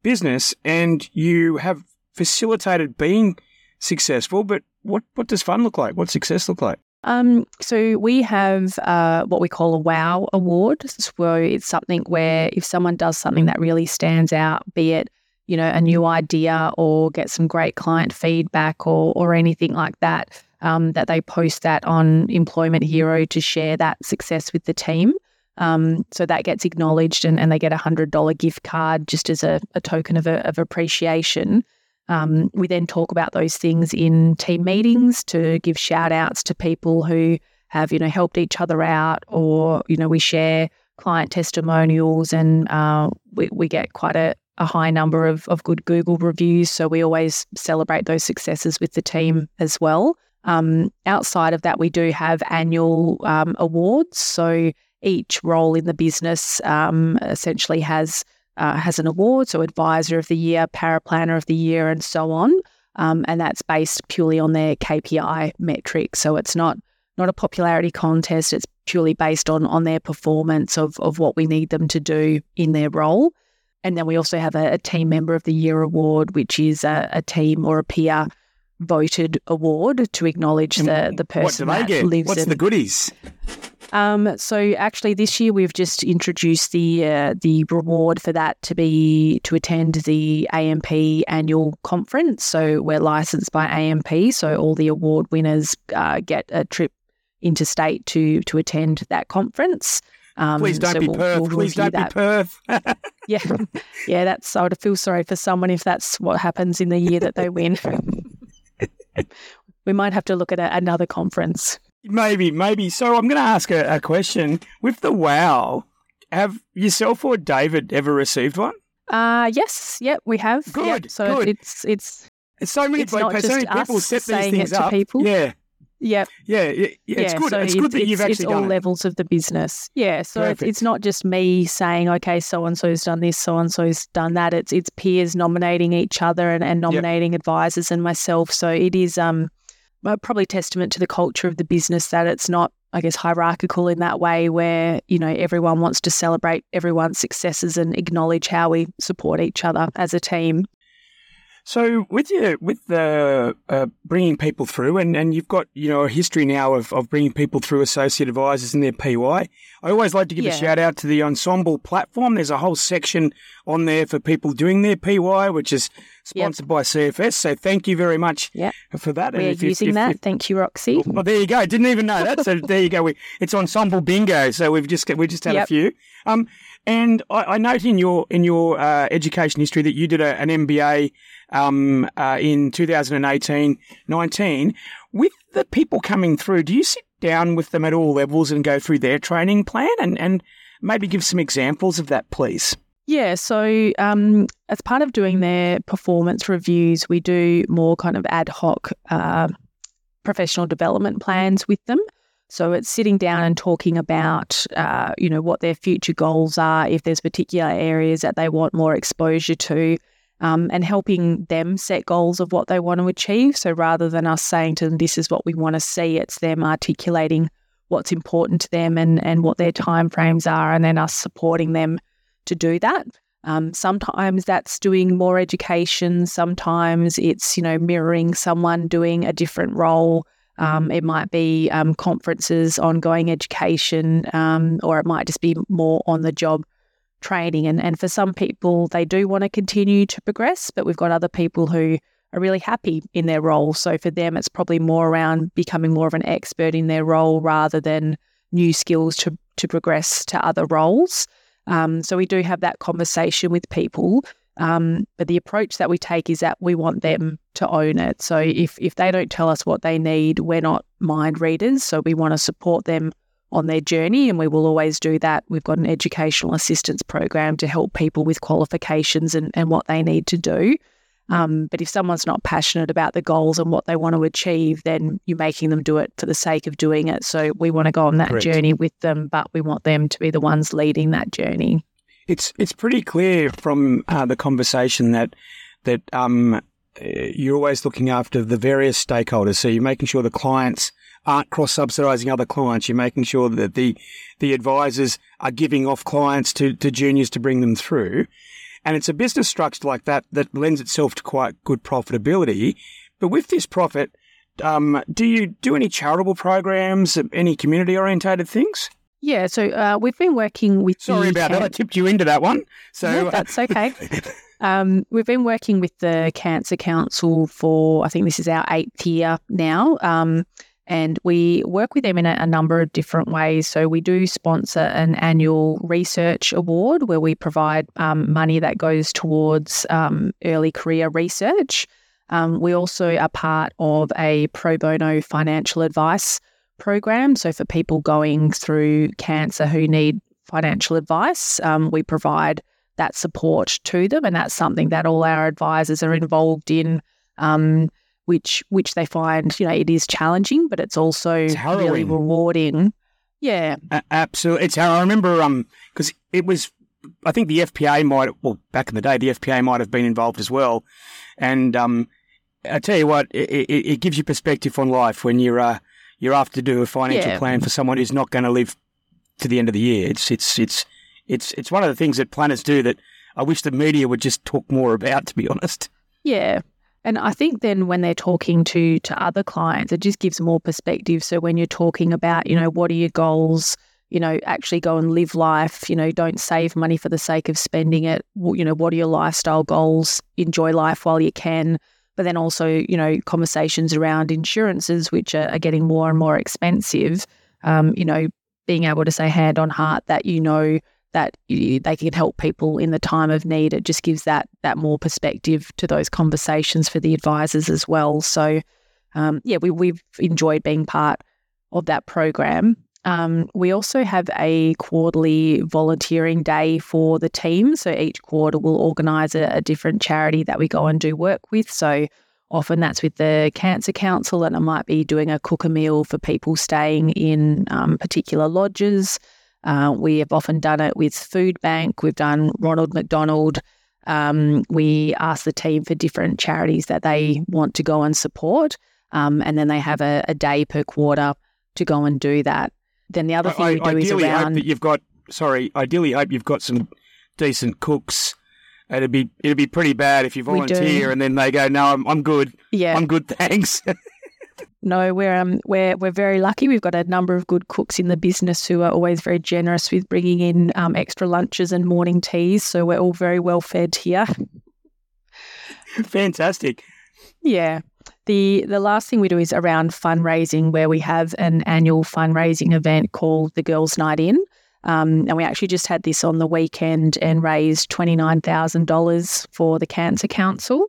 business, and you have facilitated being successful. But what what does fun look like? What success look like? Um, so we have uh, what we call a WOW award. So it's something where if someone does something that really stands out, be it you know a new idea or get some great client feedback or or anything like that, um, that they post that on Employment Hero to share that success with the team. Um, so that gets acknowledged and, and they get a $100 gift card just as a, a token of, a, of appreciation. Um, we then talk about those things in team meetings to give shout outs to people who have, you know, helped each other out or, you know, we share client testimonials and uh, we, we get quite a, a high number of, of good Google reviews. So we always celebrate those successes with the team as well. Um, outside of that, we do have annual um, awards. So each role in the business um, essentially has uh, has an award. So advisor of the year, paraplanner of the year, and so on. Um, and that's based purely on their KPI metrics. So it's not not a popularity contest. It's purely based on on their performance of of what we need them to do in their role. And then we also have a, a team member of the year award, which is a, a team or a peer voted award to acknowledge the the person what do they get? lives What's in. the goodies? Um, so actually, this year we've just introduced the uh, the reward for that to be to attend the AMP annual conference. So we're licensed by AMP, so all the award winners uh, get a trip interstate to to attend that conference. Um, Please don't so be we'll- Perth. we'll Please don't that. be Perth. Yeah, yeah. That's I would feel sorry for someone if that's what happens in the year that they win. we might have to look at a, another conference. maybe, maybe. So I'm going to ask a, a question. With the WOW, have yourself or David ever received one? Uh yes, yep, we have. Yep, Good, So good. it's it's So many, It's not so many people set these things up. people. Yeah, yep. yeah, yeah. yeah. It's good. so it's good that you've it's, actually it's all it. levels of the business. Yeah. So it's, Perfect. it's not just me saying, okay, so and so's done this, so and so's done that. It's it's peers nominating each other and, and nominating advisors and myself. So it is um probably testament to the culture of the business that it's not, I guess, hierarchical in that way where, you know, everyone wants to celebrate everyone's successes and acknowledge how we support each other as a team. So with you, with the uh, bringing people through, and, and you've got you know a history now of, of bringing people through associate advisors and their PY. I always like to give a shout out to the Ensombl platform. There's a whole section on there for people doing their PY, which is sponsored by CFS. So thank you very much Yep. for that. We're if using if- that. if- Thank you, Roxy. well, there you go. Didn't even know that. So there you go. We, it's Ensombl bingo. So we've just we just had a few. Um, and I, I note in your in your uh, education history that you did a, an MBA um, uh, in 2018 19. With the people coming through, do you sit down with them at all levels and go through their training plan and and maybe give some examples of that, please? Yeah, so um, as part of doing their performance reviews, we do more kind of ad hoc uh, professional development plans with them. So it's sitting down and talking about, uh, you know, what their future goals are, if there's particular areas that they want more exposure to, um, and helping them set goals of what they want to achieve. So rather than us saying to them, "This is what we want to see," it's them articulating what's important to them and and what their timeframes are, and then us supporting them to do that. Um, sometimes that's doing more education. Sometimes it's you know mirroring someone doing a different role. Um, it might be um, conferences, ongoing education, um, or it might just be more on the job training. And and for some people, they do want to continue to progress, but we've got other people who are really happy in their role. So for them, it's probably more around becoming more of an expert in their role rather than new skills to to progress to other roles. Um, so we do have that conversation with people. Um, but the approach that we take is that we want them to own it. So if if they don't tell us what they need, we're not mind readers. So we want to support them on their journey, and we will always do that. We've got an educational assistance program to help people with qualifications and, and what they need to do. Um, but if someone's not passionate about the goals and what they want to achieve, then you're making them do it for the sake of doing it. So we want to go on that Correct. journey with them, but we want them to be the ones leading that journey. It's it's pretty clear from uh, the conversation that that um, you're always looking after the various stakeholders. So you're making sure the clients aren't cross subsidising other clients. You're making sure that the the advisors are giving off clients to, to juniors to bring them through. And it's a business structure like that that lends itself to quite good profitability. But with this profit, um, do you do any charitable programs, any community orientated things? Yeah, so uh, we've been working with. Sorry about that. I tipped you into that one. So No, uh, that's okay. Um, we've been working with the Cancer Council for, I think this is our eighth year now. Um, and we work with them in a, a number of different ways. So we do sponsor an annual research award where we provide um, money that goes towards um, early career research. Um, we also are part of a pro bono financial advice program. So for people going through cancer who need financial advice, um, we provide that support to them. And that's something that all our advisors are involved in. Um, which which they find you know it is challenging, but it's also It's really rewarding. Yeah, A- absolutely. It's how I remember. Um, because it was, I think the FPA might. Well, back in the day, the FPA might have been involved as well. And um, I tell you what, it, it, it gives you perspective on life when you're uh, you're after to do a financial Yeah. plan for someone who's not going to live to the end of the year. It's it's it's it's it's one of the things that planners do that I wish the media would just talk more about. To be honest. Yeah. And I think then when they're talking to to other clients, it just gives more perspective. So when you're talking about, you know, what are your goals, you know, actually go and live life, you know, don't save money for the sake of spending it. You know, what are your lifestyle goals? Enjoy life while you can. But then also, you know, conversations around insurances, which are, are getting more and more expensive. Um, you know, being able to say hand on heart that you know that they can help people in the time of need. It just gives that that more perspective to those conversations for the advisors as well. So, um, yeah, we, we've enjoyed being part of that program. Um, we also have a quarterly volunteering day for the team. So each quarter we'll organise a, a different charity that we go and do work with. So often that's with the Cancer Council, and I might be doing a cook a meal for people staying in um, particular lodges. Uh, we have often done it with Food Bank. We've done Ronald McDonald. Um, we ask the team for different charities that they want to go and support, um, and then they have a, a day per quarter to go and do that. Then the other thing I, we do is ideally hope around that you've got. Sorry, ideally hope you've got some decent cooks. It'd be it'd be pretty bad if you volunteer and then they go, no, I'm I'm good. yeah. I'm good, thanks. No, we're um we're we're very lucky. We've got a number of good cooks in the business who are always very generous with bringing in um, extra lunches and morning teas. So we're all very well fed here. Fantastic. Yeah. The the last thing we do is around fundraising, where we have an annual fundraising event called the Girls' Night In. Um, and we actually just had this on the weekend and raised twenty nine thousand dollars for the Cancer Council.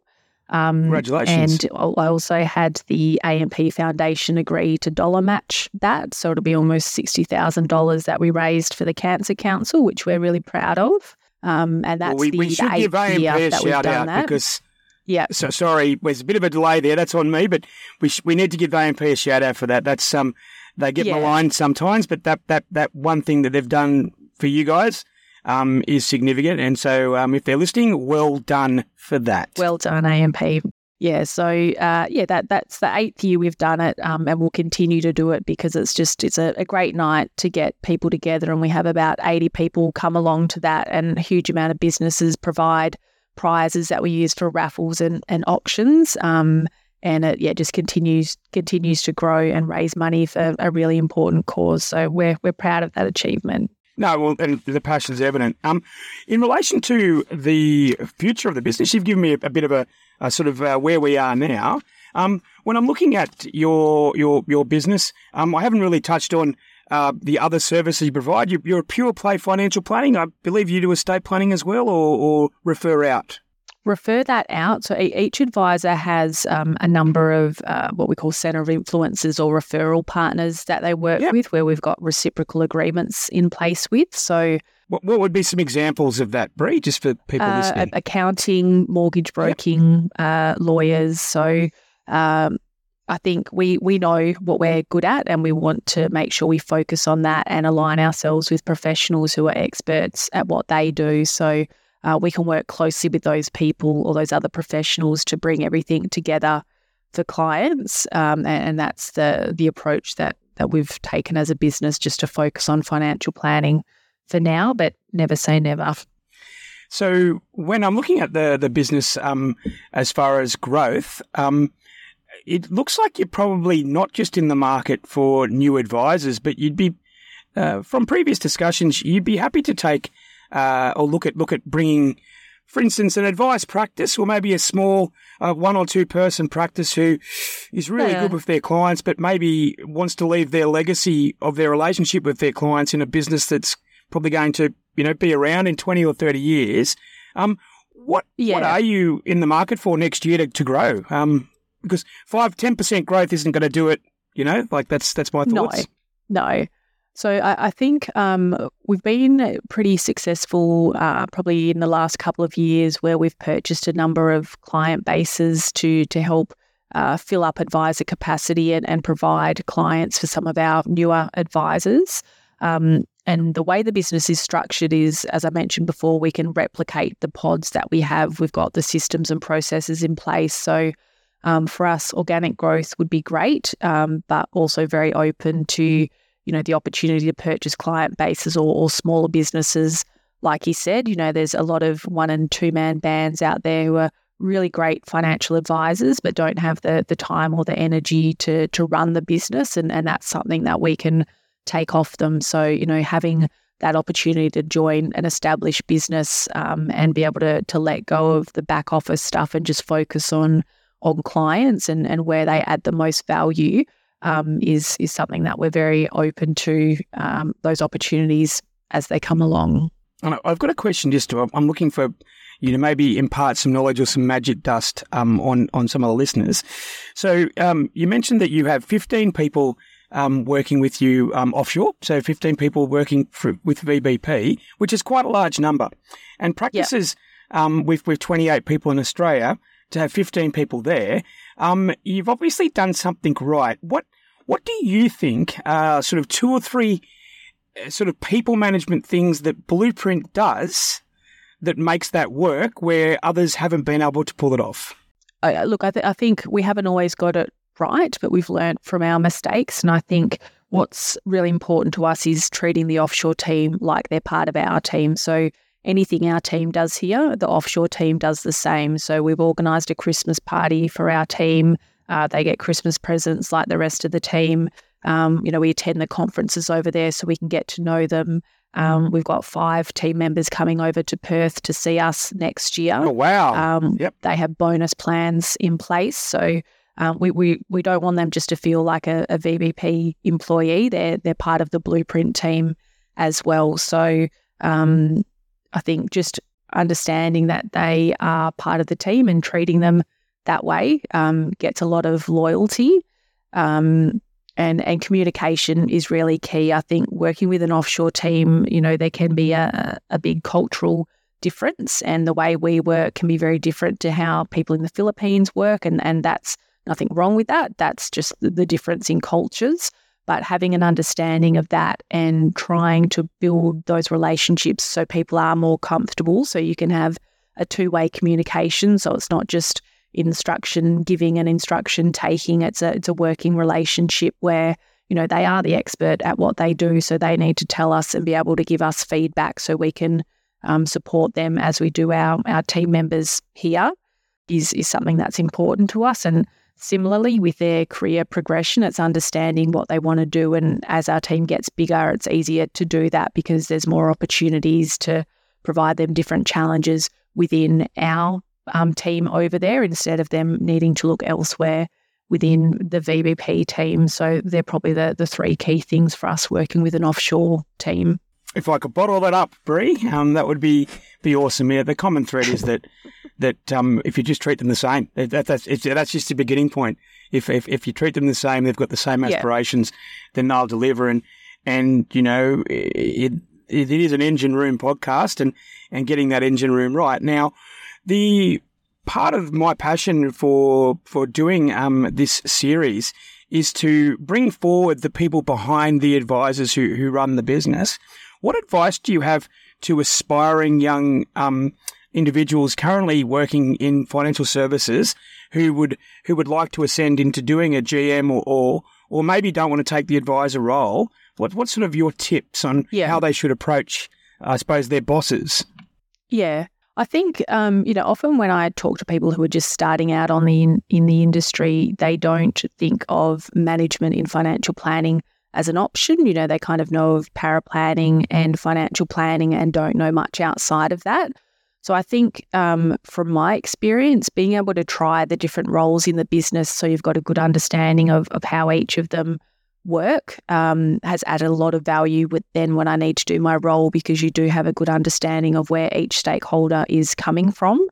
Um, Congratulations. And I also had the AMP Foundation agree to dollar match that, so it'll be almost sixty thousand dollars that we raised for the Cancer Council, which we're really proud of. Um, and that's well, we, the, we the should give AMP year a shout out that. because yeah, so sorry, there's a bit of a delay there. That's on me, but we sh- we need to give AMP a shout out for that. That's um they get Yeah. maligned sometimes, but that that that one thing that they've done for you guys um is significant, and so um if they're listening, well done for that. Well done, AMP. Yeah, so uh, yeah, that that's the eighth year we've done it, um, and we'll continue to do it because it's just it's a, a great night to get people together, and we have about eighty people come along to that, and a huge amount of businesses provide prizes that we use for raffles and, and auctions, um, and it yeah just continues continues to grow and raise money for a really important cause. So we're we're proud of that achievement. No, well, and the passion's evident. Um, in relation to the future of the business, you've given me a, a bit of a, a sort of uh, where we are now. Um, when I'm looking at your your your business, um, I haven't really touched on uh, the other services you provide. You, you're a pure play financial planning. I believe you do estate planning as well, or, or refer out. Refer that out. So each advisor has um, a number of uh, what we call center of influences or referral partners that they work Yep. with, where we've got reciprocal agreements in place with. So What, what would be some examples of that, Bree, just for people uh, listening? accounting, mortgage broking, uh, lawyers. So um, I think we we know what we're good at, and we want to make sure we focus on that and align ourselves with professionals who are experts at what they do. So uh, we can work closely with those people or those other professionals to bring everything together for clients, um, and, and that's the the approach that that we've taken as a business, just to focus on financial planning for now, but never say never. So when I'm looking at the the business, um, as far as growth, um, it looks like you're probably not just in the market for new advisors, but you'd be, uh, from previous discussions, you'd be happy to take uh, or look at look at bringing, for instance, an advice practice or maybe a small uh, one or two person practice who is really Yeah. good with their clients, but maybe wants to leave their legacy of their relationship with their clients in a business that's probably going to you know be around in twenty or thirty years. Um, what what are you in the market for next year to, to grow? Um, because five ten percent growth isn't going to do it. You know, like that's that's my No, thoughts. no. So I, I think um, we've been pretty successful, uh, probably in the last couple of years, where we've purchased a number of client bases to to help uh, fill up advisor capacity and, and provide clients for some of our newer advisors. Um, and the way the business is structured is, as I mentioned before, we can replicate the pods that we have. We've got the systems and processes in place. So um, for us, organic growth would be great, um, but also very open to you know the opportunity to purchase client bases or, or smaller businesses. Like he said, you know, there's a lot of one and two man bands out there who are really great financial advisors, but don't have the the time or the energy to to run the business, and and that's something that we can take off them. So, you know, having that opportunity to join an established business um, and be able to to let go of the back office stuff and just focus on on clients and, and where they add the most value um, is is something that we're very open to um, those opportunities as they come along. And I've got a question just to, I'm looking for you know maybe impart some knowledge or some magic dust um, on, on some of the listeners. So um, you mentioned that you have 15 people um, working with you um, offshore. So 15 people working for, with VBP, which is quite a large number. And practices yep. um, with, with 28 people in Australia to have 15 people there. Um, you've obviously done something right. What, what do you think are sort of two or three uh, sort of people management things that Blueprint does that makes that work where others haven't been able to pull it off? Uh, look, I, th- I think we haven't always got it right, but we've learned from our mistakes. And I think what's really important to us is treating the offshore team like they're part of our team. So anything our team does here, the offshore team does the same. So we've organised a Christmas party for our team. Uh, they get Christmas presents like the rest of the team. Um, you know, we attend the conferences over there so we can get to know them. Um, we've got five team members coming over to Perth to see us next year. Oh wow! Um, yep. They have bonus plans in place, so um, we, we we don't want them just to feel like a, a VBP employee. They're they're part of the Blueprint team as well. So um, I think just understanding that they are part of the team and treating them that way um, gets a lot of loyalty. Um, and, and communication is really key. I think working with an offshore team, you know, there can be a, a big cultural difference, and the way we work can be very different to how people in the Philippines work, and and that's nothing wrong with that. That's just the difference in cultures. But having an understanding of that and trying to build those relationships so people are more comfortable, so you can have a two way communication. So it's not just instruction giving and instruction taking. It's a it's a working relationship where you know they are the expert at what they do, so they need to tell us and be able to give us feedback so we can um, support them as we do our our team members here. Is is something that's important to us and Similarly, with their career progression, it's understanding what they want to do. And as our team gets bigger, it's easier to do that because there's more opportunities to provide them different challenges within our um, team over there instead of them needing to look elsewhere within the VBP team. So they're probably the, the three key things for us working with an offshore team. If I could bottle that up, Bree, um, that would be be awesome. Yeah, the common thread is that that um, if you just treat them the same, that, that's that's just a beginning point. If, if if you treat them the same, they've got the same aspirations, yeah. then they'll deliver. And and you know it, it is an engine room podcast, and and getting that engine room right now. The part of my passion for for doing um, this series is to bring forward the people behind the advisors who who run the business. What advice do you have to aspiring young um, individuals currently working in financial services who would who would like to ascend into doing a GM or or, or maybe don't want to take the advisor role. What what sort of your tips on yeah. how they should approach, I suppose, their bosses? Yeah. I think um, you know often when I talk to people who are just starting out on the in, in the industry, they don't think of management in financial planning as an option. You know, they kind of know of para planning and financial planning and don't know much outside of that. So I think um, from my experience, being able to try the different roles in the business so you've got a good understanding of, of how each of them work um, has added a lot of value with then when I need to do my role because you do have a good understanding of where each stakeholder is coming from.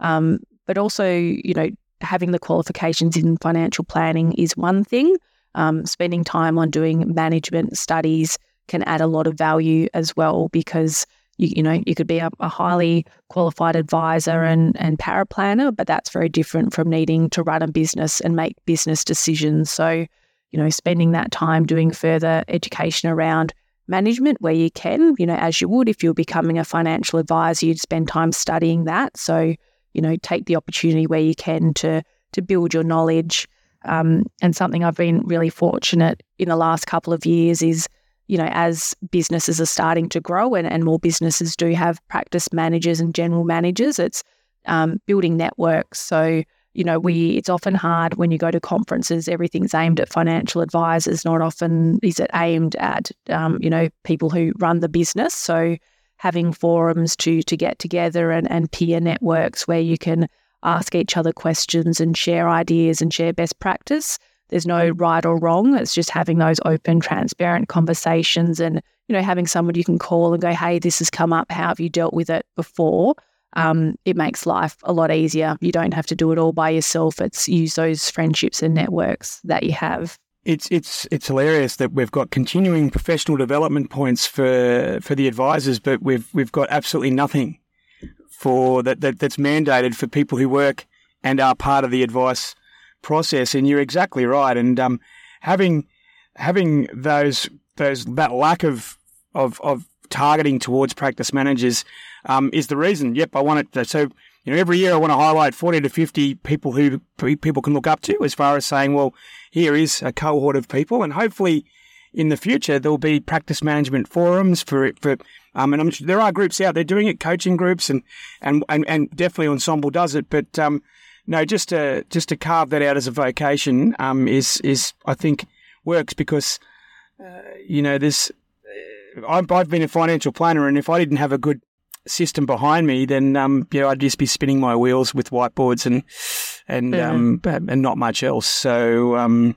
Um, but also, you know, having the qualifications in financial planning is one thing. Um, spending time on doing management studies can add a lot of value as well because you, you know, you could be a, a highly qualified advisor and, and paraplanner, but that's very different from needing to run a business and make business decisions. So, you know, spending that time doing further education around management where you can, you know, as you would if you're becoming a financial advisor, you'd spend time studying that. So, you know, take the opportunity where you can to to build your knowledge. Um, and something I've been really fortunate in the last couple of years is, you know, as businesses are starting to grow and, and more businesses do have practice managers and general managers, it's um, building networks. So, you know, we it's often hard when you go to conferences. Everything's aimed at financial advisors. Not often is it aimed at um, you know people who run the business. So having forums to to get together and, and peer networks where you can ask each other questions and share ideas and share best practice. There's no right or wrong. It's just having those open, transparent conversations and you know having someone you can call and go, "Hey, this has come up. How have you dealt with it before?" um, it makes life a lot easier. You don't have to do it all by yourself. It's use those friendships and networks that you have. It's it's it's hilarious that we've got continuing professional development points for for the advisors, but we've we've got absolutely nothing for that, that that's mandated for people who work and are part of the advice process. And you're exactly right. And um, having having those those that lack of of of targeting towards practice managers um, is the reason. Yep, I want it. To, so you know, every year I want to highlight forty to fifty people who people can look up to, as far as saying, well, here is a cohort of people, and hopefully in the future there will be practice management forums for for. Um, and I'm there are groups out there doing it, coaching groups, and and and, and definitely Ensombl does it. But um, no, just to just to carve that out as a vocation um, is is I think works because uh, you know there's I've, I've been a financial planner, and if I didn't have a good system behind me, then um, know, I'd just be spinning my wheels with whiteboards and and um, and not much else. So um,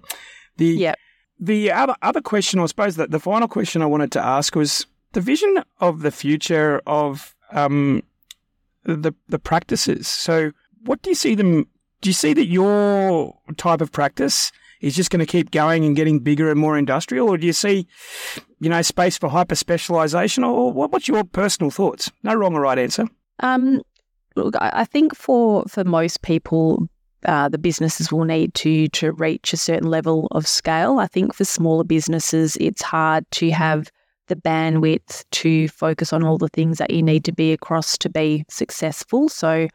the yep. the other other question, I suppose that the final question I wanted to ask was the vision of the future of um, the the practices. So, what do you see them? Do you see that your type of practice is just going to keep going and getting bigger and more industrial, or do you see, you know, space for hyper specialization, or what's your personal thoughts? No wrong or right answer. Um, look, I think for for most people, uh, the businesses will need to to reach a certain level of scale. I think for smaller businesses, it's hard to have the bandwidth to focus on all the things that you need to be across to be successful. So,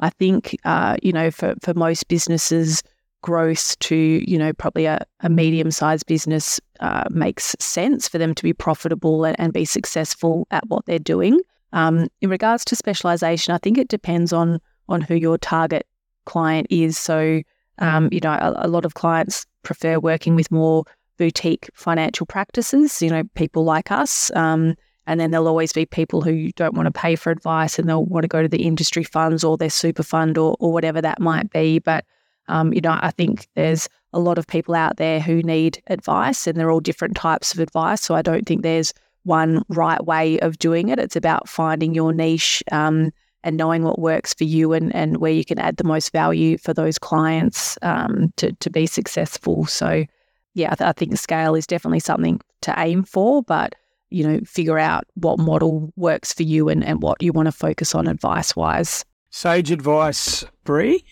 I think uh, you know, for for most businesses, growth to, you know, probably a, a medium sized business uh, makes sense for them to be profitable and, and be successful at what they're doing. Um, in regards to specialization, I think it depends on on who your target client is. So, um, you know, a, a, lot of clients prefer working with more boutique financial practices. You know, people like us. Um, and then there'll always be people who don't want to pay for advice and they'll want to go to the industry funds or their super fund or, or whatever that might be. But um, you know, I think there's a lot of people out there who need advice, and they're all different types of advice. So I don't think there's one right way of doing it. It's about finding your niche um, and knowing what works for you and, and where you can add the most value for those clients um, to, to be successful. So, yeah, I, th- I think scale is definitely something to aim for, but you know, figure out what model works for you and, and what you want to focus on advice wise. Sage advice, Bree.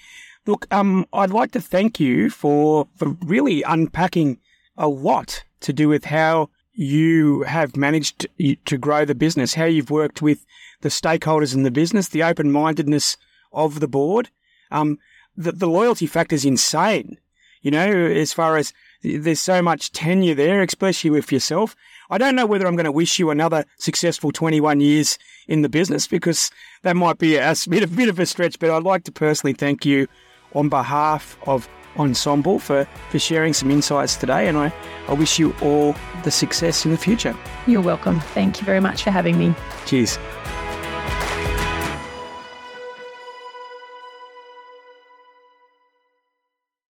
Look, um, I'd like to thank you for, for really unpacking a lot to do with how you have managed to grow the business, how you've worked with the stakeholders in the business, the open mindedness of the board. Um, the, the loyalty factor is insane. You know, as far as there's so much tenure there, especially with yourself. I don't know whether I'm going to wish you another successful 21 years in the business because that might be a bit, a bit of a stretch, but I'd like to personally thank you on behalf of Ensombl for, for sharing some insights today. And I, I wish you all the success in the future. You're welcome. Thank you very much for having me. Cheers.